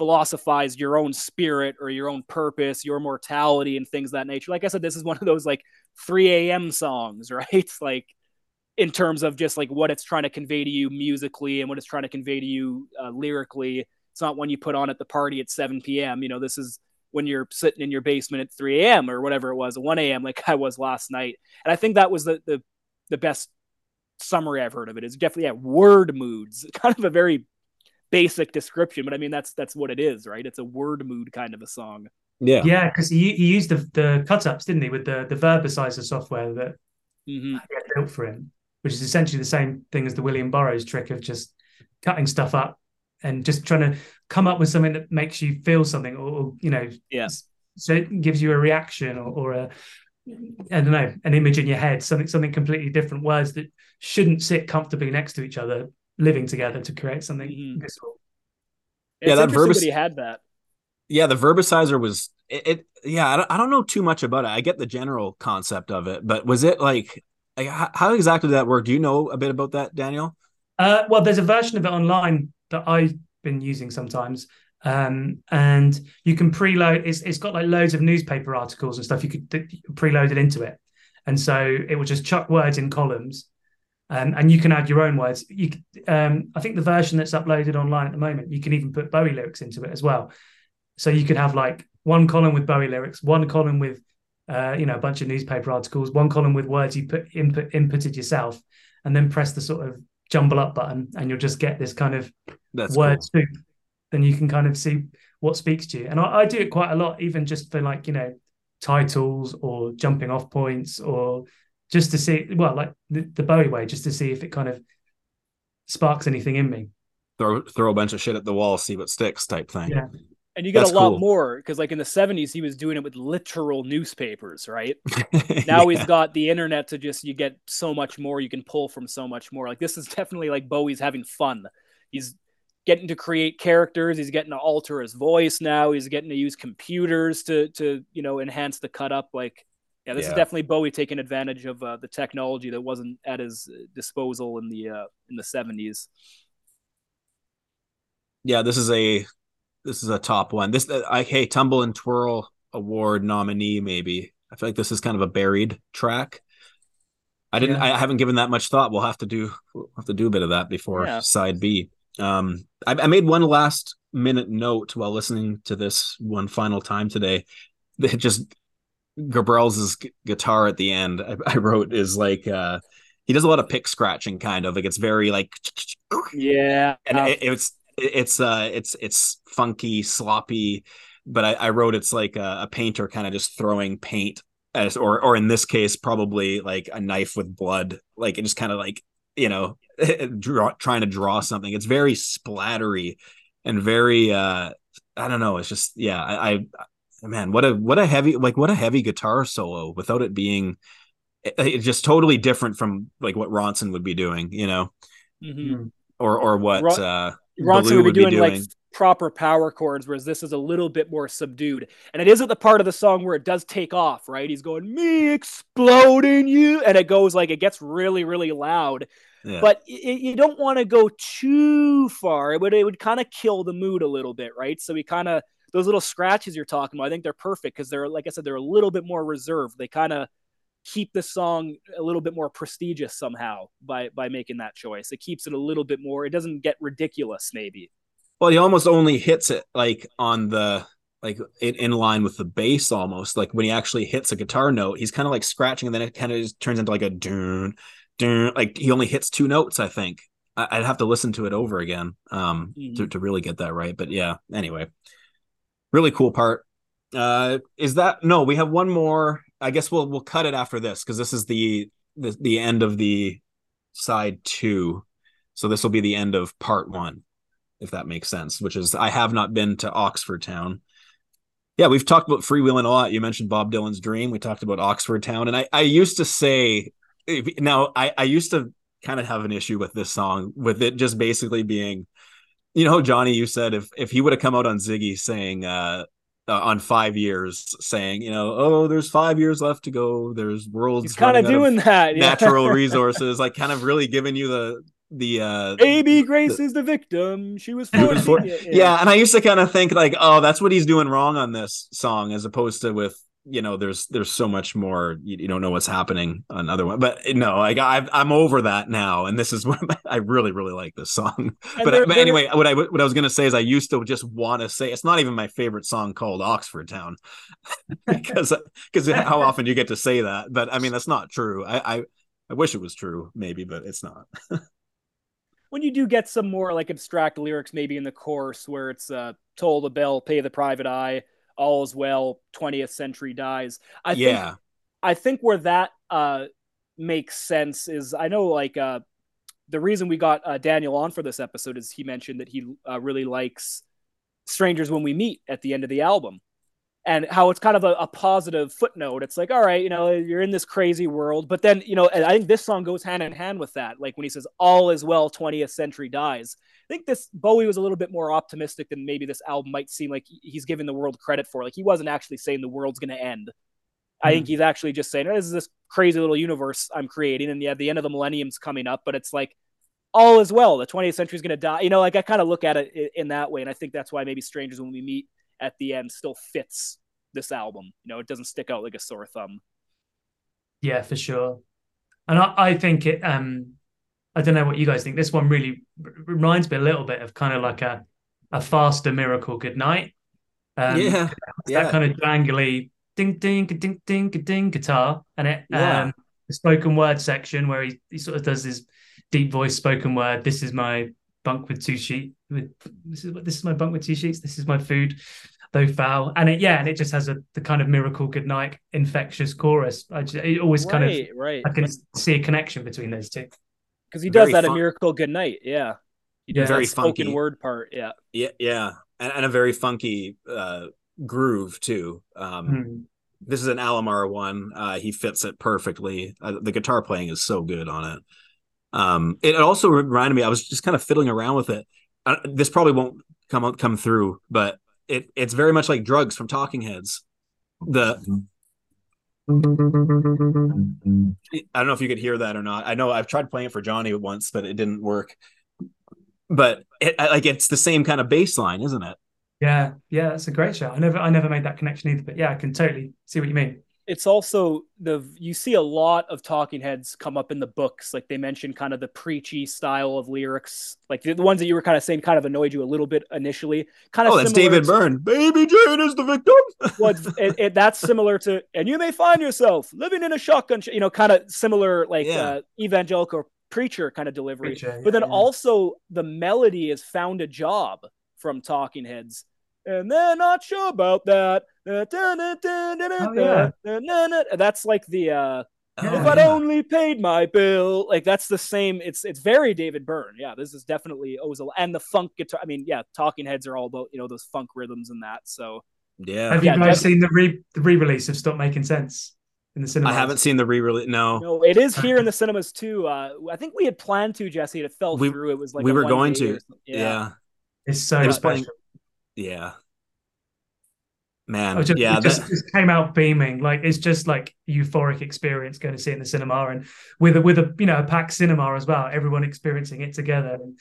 philosophize your own spirit or your own purpose your mortality and things of that nature like i said this is one of those like 3 a.m songs <laughs> right like in terms of just like what it's trying to convey to you musically and what it's trying to convey to you uh, lyrically it's not one you put on at the party at 7 p.m you know this is when you're sitting in your basement at 3 a.m or whatever it was 1 a.m like i was last night and i think that was the the the best summary I've heard of it. Is definitely yeah, word moods. <laughs> Kind of a very basic description, but I mean that's that's what it is, right? It's a word mood kind of a song. yeah. Yeah, because he, he used the, the cut ups, didn't he, with the the Verbasizer software that Mm-hmm. he had built for him, which is essentially the same thing as the William Burroughs trick of just cutting stuff up and just trying to come up with something that makes you feel something, or, or you know, Yeah. so it gives you a reaction or, or a I don't know, an image in your head, something something completely different, words that shouldn't sit comfortably next to each other, living together to create something Mhm. visceral. It's Yeah, that interesting verbis- had that. yeah the Verbasizer was it, it yeah I don't, I don't know too much about it i get the general concept of it but was it like, like how, how exactly did that work do you know a bit about that daniel Uh, well, there's a version of it online that I've been using sometimes, um, and you can preload. It's it's got like loads of newspaper articles and stuff. You could that you could preload it into it, and so it will just chuck words in columns, um, and you can add your own words. You, um, I think the version that's uploaded online at the moment, you can even put Bowie lyrics into it as well. So you could have like one column with Bowie lyrics, one column with, uh, you know, a bunch of newspaper articles, one column with words you put input inputted yourself, and then press the sort of jumble up button and you'll just get this kind of that's word cool. soup then you can kind of see what speaks to you and I, I do it quite a lot even just for like you know titles or jumping off points or just to see well like the, the bowie way just to see if it kind of sparks anything in me throw throw a bunch of shit at the wall see what sticks type thing Yeah. And you get That's a lot cool. more because, like in the '70s, he was doing it with literal newspapers, right? <laughs> Now Yeah. he's got the internet to just you get so much more. You can pull from so much more. Like this is definitely like Bowie's having fun. He's getting to create characters. He's getting to alter his voice now. He's getting to use computers to to you know enhance the cut up. Like yeah, this Yeah. is definitely Bowie taking advantage of uh, the technology that wasn't at his disposal in the uh, in the '70s. yeah this is a this is a top one this uh, i hey tumble and twirl award nominee maybe i feel like this is kind of a buried track i didn't Yeah. i haven't given that much thought we'll have to do we'll have to do a bit of that before Yeah. side b um I, I made one last minute note while listening to this one final time today that just Gabrels' guitar at the end I, I wrote is like uh he does a lot of pick scratching kind of like it's very like Yeah, and it, it's it's uh it's it's funky sloppy but i, I wrote it's like a, a painter kind of just throwing paint as or or in this case probably like a knife with blood like it just kind of like you know <laughs> draw, trying to draw something. It's very splattery and very uh i don't know it's just yeah i, I man what a what a heavy like what a heavy guitar solo without it being it, it's just totally different from like what ronson would be doing you know Mhm. or or what Ron- uh Ronson Belew would be would be doing, like proper power chords, whereas this is a little bit more subdued. And it is at the part of the song where it does take off, right? He's going, me exploding you. And it goes like, it gets really, really loud. Yeah. But y- you don't want to go too far. It would, it would kind of kill the mood a little bit, right? So we kind of, those little scratches you're talking about, I think they're perfect because they're, like I said, they're a little bit more reserved. They kind of, keep the song a little bit more prestigious somehow by by making that choice. It keeps it a little bit more. It doesn't get ridiculous, maybe. Well, he almost only hits it like on the like in, in line with the bass almost. Like when he actually hits a guitar note, he's kind of like scratching and then it kind of just turns into like a dun dun like he only hits two notes, I think. I'd have to listen to it over again um Mhm. to, to really get that right. But yeah, anyway. Really cool part. Uh is that no, we have one more. I guess we'll we'll cut it after this because this is the, the the end of the side two. So this will be the end of part one if that makes sense, which is I have not been to Oxford Town. Yeah, we've talked about freewheeling a lot. You mentioned Bob Dylan's Dream. We talked about Oxford Town. And I, I used to say, now I, I used to kind of have an issue with this song, with it just basically being, you know, Johnny, you said if if he would have come out on Ziggy saying, uh, uh, on five years, saying, you know, oh, there's five years left to go. There's worlds kind of doing that. Yeah. natural <laughs> resources, like kind of really giving you the the uh AB Grace is the victim. She was <laughs> She was 14. for- Yeah, yeah and i used to kind of think like oh that's what he's doing wrong on this song as opposed to with you know there's there's so much more. You, you don't know what's happening on other one but no like I've, i'm over that now and this is <laughs> what i really really like this song. <laughs> And but, there- but anyway what i what i was going to say is i used to just want to say it's not even my favorite song called oxford town <laughs> because because how often you get to say that but i mean that's not true. I i, I wish it was true maybe but it's not. When you do get some more like abstract lyrics, maybe in the chorus where it's uh, toll the bell, pay the private eye, all is well, 20th century dies. I think I think where that uh, makes sense is I know like uh, the reason we got uh, Daniel on for this episode is he mentioned that he uh, really likes Strangers When We Meet at the end of the album. And how it's kind of a, a positive footnote. It's like, all right, you know, you're in this crazy world. But then, you know, and I think this song goes hand in hand with that. Like when he says, all is well, 20th century dies. I think this Bowie was a little bit more optimistic than maybe this album might seem like he's giving the world credit for. Like he wasn't actually saying the world's going to end. I think mm-hmm. he's actually just saying, oh, this is this crazy little universe I'm creating. And yeah, the end of the millennium's coming up, but it's like, all is well. The 20th century is going to die. You know, like I kind of look at it in that way. And I think that's why maybe Strangers When We Meet at the end still fits this album. You know, it doesn't stick out like a sore thumb. Yeah, for sure. And I, I think it. Um, I don't know what you guys think. This one really reminds me a little bit of kind of like a a faster miracle good night. Um, yeah it's that kind of jangly ding ding ding ding ding guitar, and it Yeah. um the spoken word section where he, he sort of does his deep voice spoken word. This is my bunk with two sheets. With this is what this is my bunk with two sheets. This is my food, though foul. And it yeah, and it just has a the kind of miracle good night infectious chorus. I just, it always kind of right, right. I can see a connection between those two. Because he does Very that in fun- Miracle Good Night. Yeah. He does Very that spoken funky. word part. Yeah. Yeah, yeah, and, and a very funky uh, groove too. Um, Hmm. This is an Alomar one. Uh, he fits it perfectly. Uh, the guitar playing is so good on it. Um, it also reminded me. I was just kind of fiddling around with it. Uh, this probably won't come out- come through, but it it's very much like drugs from Talking Heads. The I don't know if you could hear that or not. I know I've tried playing it for Johnny once, but it didn't work. But it, like it's the same kind of bass line, isn't it? Yeah, yeah, that's a great show. I never I never made that connection either, but yeah, I can totally see what you mean. It's also the you see a lot of talking heads come up in the books. Like they mention kind of the preachy style of lyrics. Like the, the ones that you were kind of saying kind of annoyed you a little bit initially. Kind of Oh, that's David to- Byrne. Baby Jane is the victim. <laughs> was it, it, that's similar to and you may find yourself living in a shotgun sh- you know kind of similar like Yeah. uh, evangelical preacher kind of delivery Preacher, but then yeah, yeah. also the melody is found a job from talking heads and they're not sure about that Oh, yeah. that's like the uh Yeah, if I'd yeah. only paid my bill, like that's the same. It's it's very David Byrne. Yeah, this is definitely Ozil and the funk guitar. I mean, yeah, Talking Heads are all about you know those funk rhythms and that. So Yeah. Have you Yeah, guys definitely. seen the re the re-release of Stop Making Sense in the cinema? I haven't seen the re-release. No. No, it is here in the cinemas too. Uh, I think we had planned to, Jesse, and it fell We- through. It was like we a were going to. or something. Yeah. It's so It was special. playing- yeah. Man, just, yeah, it just, that- just came out beaming. Like it's just like euphoric experience going to see it in the cinema and with a with a you know a packed cinema as well. Everyone experiencing it together. And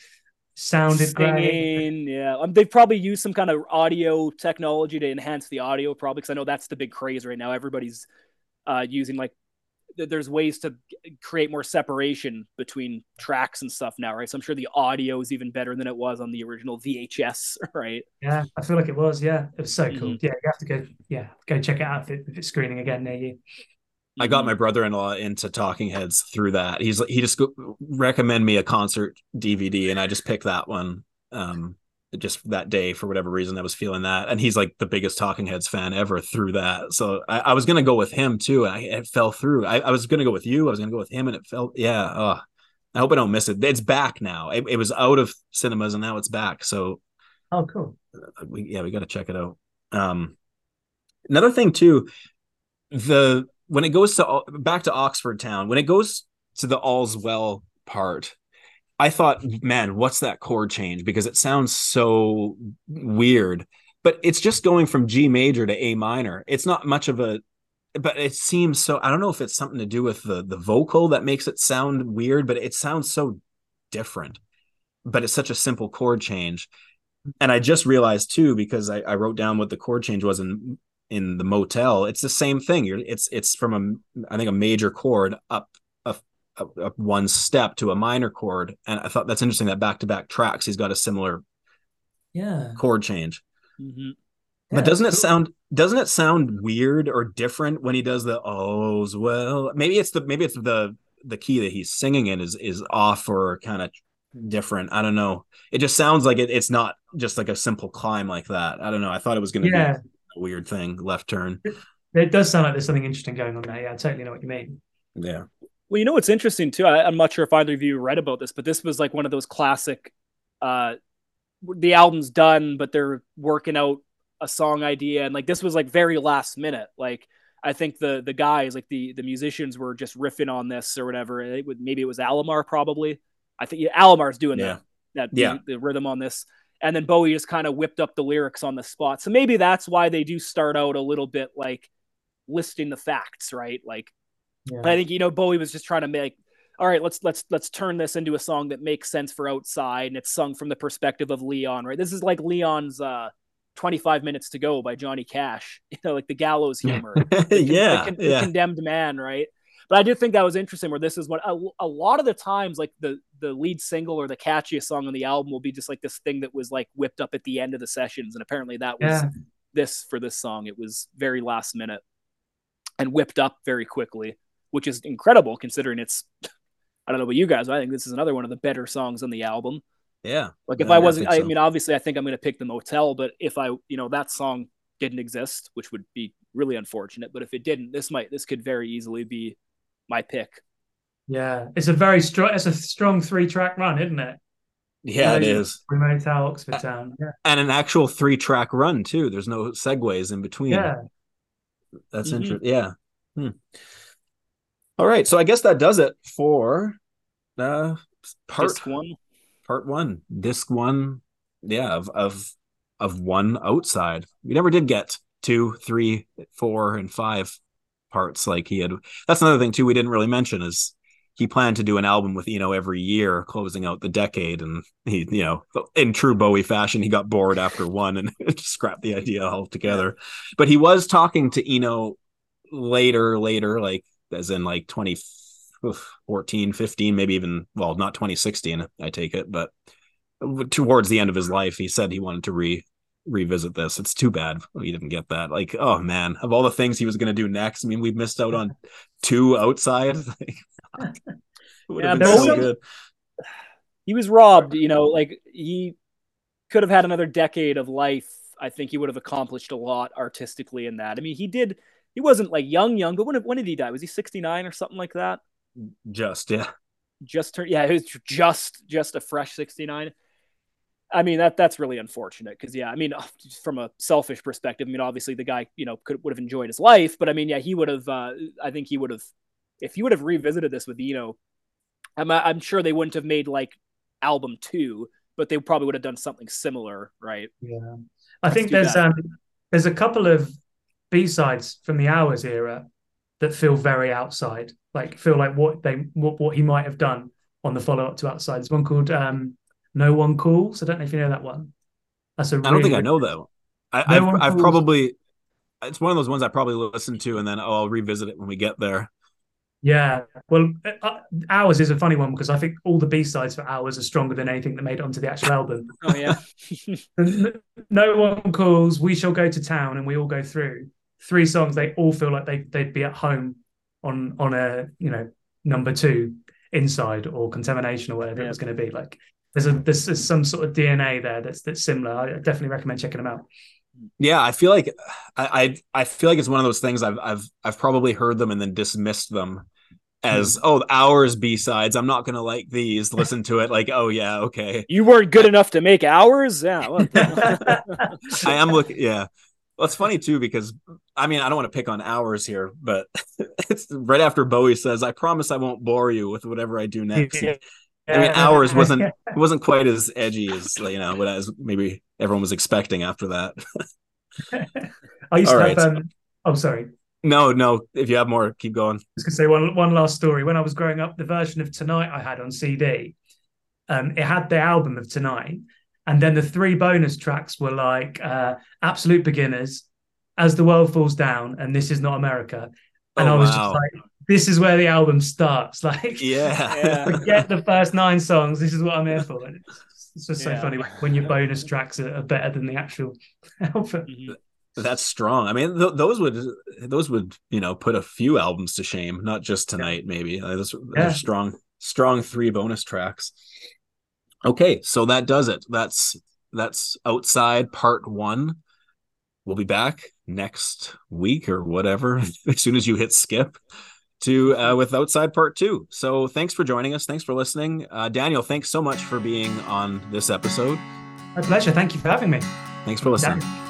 sounded great. Yeah. Um, they've probably used some kind of audio technology to enhance the audio, probably because I know that's the big craze right now. Everybody's uh, using like th- there's ways to create more separation between tracks and stuff now, right? So I'm sure the audio is even better than it was on the original VHS, <laughs> right? Yeah, I feel like it was. Yeah, it was so cool. Mhm. Yeah, you have to go. Yeah, go check it out if, it, if it's screening again near you. I got my brother-in-law into Talking Heads through that. He's like, he just go, recommend me a concert DVD, and I just picked that one. Um, just that day for whatever reason, I was feeling that, and he's like the biggest Talking Heads fan ever through that. So I, I was gonna go with him too, and I it fell through. I, I was gonna go with you. I was gonna go with him, and it fell. Yeah. Oh, I hope I don't miss it. It's back now. It, it was out of cinemas, and now it's back. So Oh, cool. we yeah we got to check it out um another thing too the when it goes to back to oxford town when it goes to the all's well part i thought man what's that chord change because it sounds so weird but it's just going from g major to a minor it's not much of a but it seems so i don't know if it's something to do with the the vocal that makes it sound weird but it sounds so different but it's such a simple chord change and I just realized too because I, I wrote down what the chord change was in in the motel. It's the same thing. You're, it's it's from a I think a major chord up up, up one step to a minor chord, and I thought that's interesting that back to back tracks he's got a similar Yeah. chord change. Mhm. but doesn't it cool. sound doesn't it sound weird or different when he does the oh's well? Maybe it's the maybe it's the the key that he's singing in is is off or kind of different. I don't know. It just sounds like it, it's not just like a simple climb like that. I don't know. I thought it was going to Yeah. be a weird thing, left turn. It does sound like there's something interesting going on there. Yeah, I totally know what you mean. Yeah. Well, you know what's interesting too. I, I'm not sure if either of you read about this, but this was like one of those classic. Uh, the album's done, but they're working out a song idea, and like this was like very last minute. Like I think the the guys, like the the musicians, were just riffing on this or whatever. It would, maybe it was Alomar, probably. I think yeah, Alomar's doing Yeah. that that Yeah. the, the rhythm on this, and then Bowie just kind of whipped up the lyrics on the spot. So maybe that's why they do start out a little bit like listing the facts, right? Like Yeah. I think you know Bowie was just trying to make all right, let's let's let's turn this into a song that makes sense for outside and it's sung from the perspective of Leon, right? This is like Leon's uh 25 minutes to go by Johnny Cash, <laughs> you know, like the gallows humor. The <laughs> yeah. the, the yeah. condemned man, right? But I did think that was interesting where this is what a, a lot of the times like the the lead single or the catchiest song on the album will be just like this thing that was like whipped up at the end of the sessions and apparently that was Yeah. this for this song. It was very last minute and whipped up very quickly, which is incredible considering it's. <laughs> I don't know about you guys, but I think this is another one of the better songs on the album. Yeah. Like if Yeah, I I wasn't, I so. mean, obviously, I think I'm going to pick the motel, but if I, you know, that song didn't exist, which would be really unfortunate, but if it didn't, this might, this could very easily be my pick. Yeah. It's a very strong. It's a strong three track run, isn't it? Yeah, it Yeah. is. Remote Tower, Oxford Town. Yeah. And an actual three track run too. There's no segues in between. Yeah. That's Mhm. interesting. Yeah. Hmm. All right. So I guess that does it for uh part Disc one. part one. Disc one. Yeah, of of of one outside. We never did get two, three, four, and five parts like he had. That's another thing too we didn't really mention is he planned to do an album with Eno every year, closing out the decade. And he, you know, in true Bowie fashion, he got bored after one and <laughs> scrapped the idea altogether. But he was talking to Eno later, later, like as in like 2014, 15, maybe even, well, not 2016, I take it, but towards the end of his life, he said he wanted to re revisit this. It's too bad he didn't get that. Like, oh man, of all the things he was going to do next, I mean, we've missed out on <laughs> two outside. <laughs> Would Yeah, have been so good. he was robbed you know like he could have had another decade of life i think he would have accomplished a lot artistically in that i mean he did he wasn't like young young but when, when did he die? Was he 69 or something like that? Just yeah, just turned yeah it was just just a fresh 69 i mean that that's really unfortunate because yeah i mean from a selfish perspective i mean obviously the guy you know could would have enjoyed his life but i mean yeah he would have uh, i think he would have if he would have revisited this with Eno, I'm, I'm sure they wouldn't have made like album two but they probably would have done something similar, right? Yeah, I think there's um there's a couple of B sides from the Hours era that feel very outside, like feel like what they what, what he might have done on the follow up to Outside. There's one called um, No One Calls. I don't know if you know that one. That's a. I don't think I know though. I, no I've, I've probably it's one of those ones I probably listen to and then oh I'll revisit it when we get there. Yeah, well, uh, uh Hours is a funny one because I think all the B sides for Hours are stronger than anything that made it onto the actual album. Oh yeah. <laughs> no one calls. We shall go to town, and we all go through three songs. They all feel like they they'd be at home on on a you know number two inside or contamination or whatever yeah. it was going to be. Like there's a there's some sort of DNA there that's that's similar. I definitely recommend checking them out. Yeah, I feel like I, I I feel like it's one of those things I've I've I've probably heard them and then dismissed them as hmm. oh hours B sides. I'm not gonna like these. Listen to it like oh yeah okay. You weren't good enough to make hours. Yeah, <laughs> I am looking. Yeah, well, it's funny too because I mean I don't want to pick on hours here, but <laughs> it's right after Bowie says, "I promise I won't bore you with whatever I do next." I mean, hours wasn't <laughs> wasn't quite as edgy as you know what as maybe everyone was expecting after that. <laughs> I used All to right. have. Um, oh, sorry. No, no. If you have more, keep going. I was going to say one one last story. When I was growing up, the version of Tonight I had on CD, um, it had the album of Tonight, and then the three bonus tracks were like uh, Absolute Beginners, As the World Falls Down, and This Is Not America. And oh, I was wow. just like, this is where the album starts. <laughs> Like, yeah, yeah. forget the first nine songs. This is what I'm here for. It's, it's just so yeah. funny when your bonus tracks are, are, better than the actual <laughs> album. Mm-hmm. That's strong. I mean, th- those would those would you know put a few albums to shame, not just tonight. Yeah. Maybe those, yeah. strong, strong three bonus tracks. Okay, so that does it. That's that's outside part one. We'll be back next week or whatever <laughs> as soon as you hit skip to uh, with outside part two. So thanks for joining us. Thanks for listening. Uh, daniel thanks so much for being on this episode. My pleasure. Thank you for having me. Thanks for listening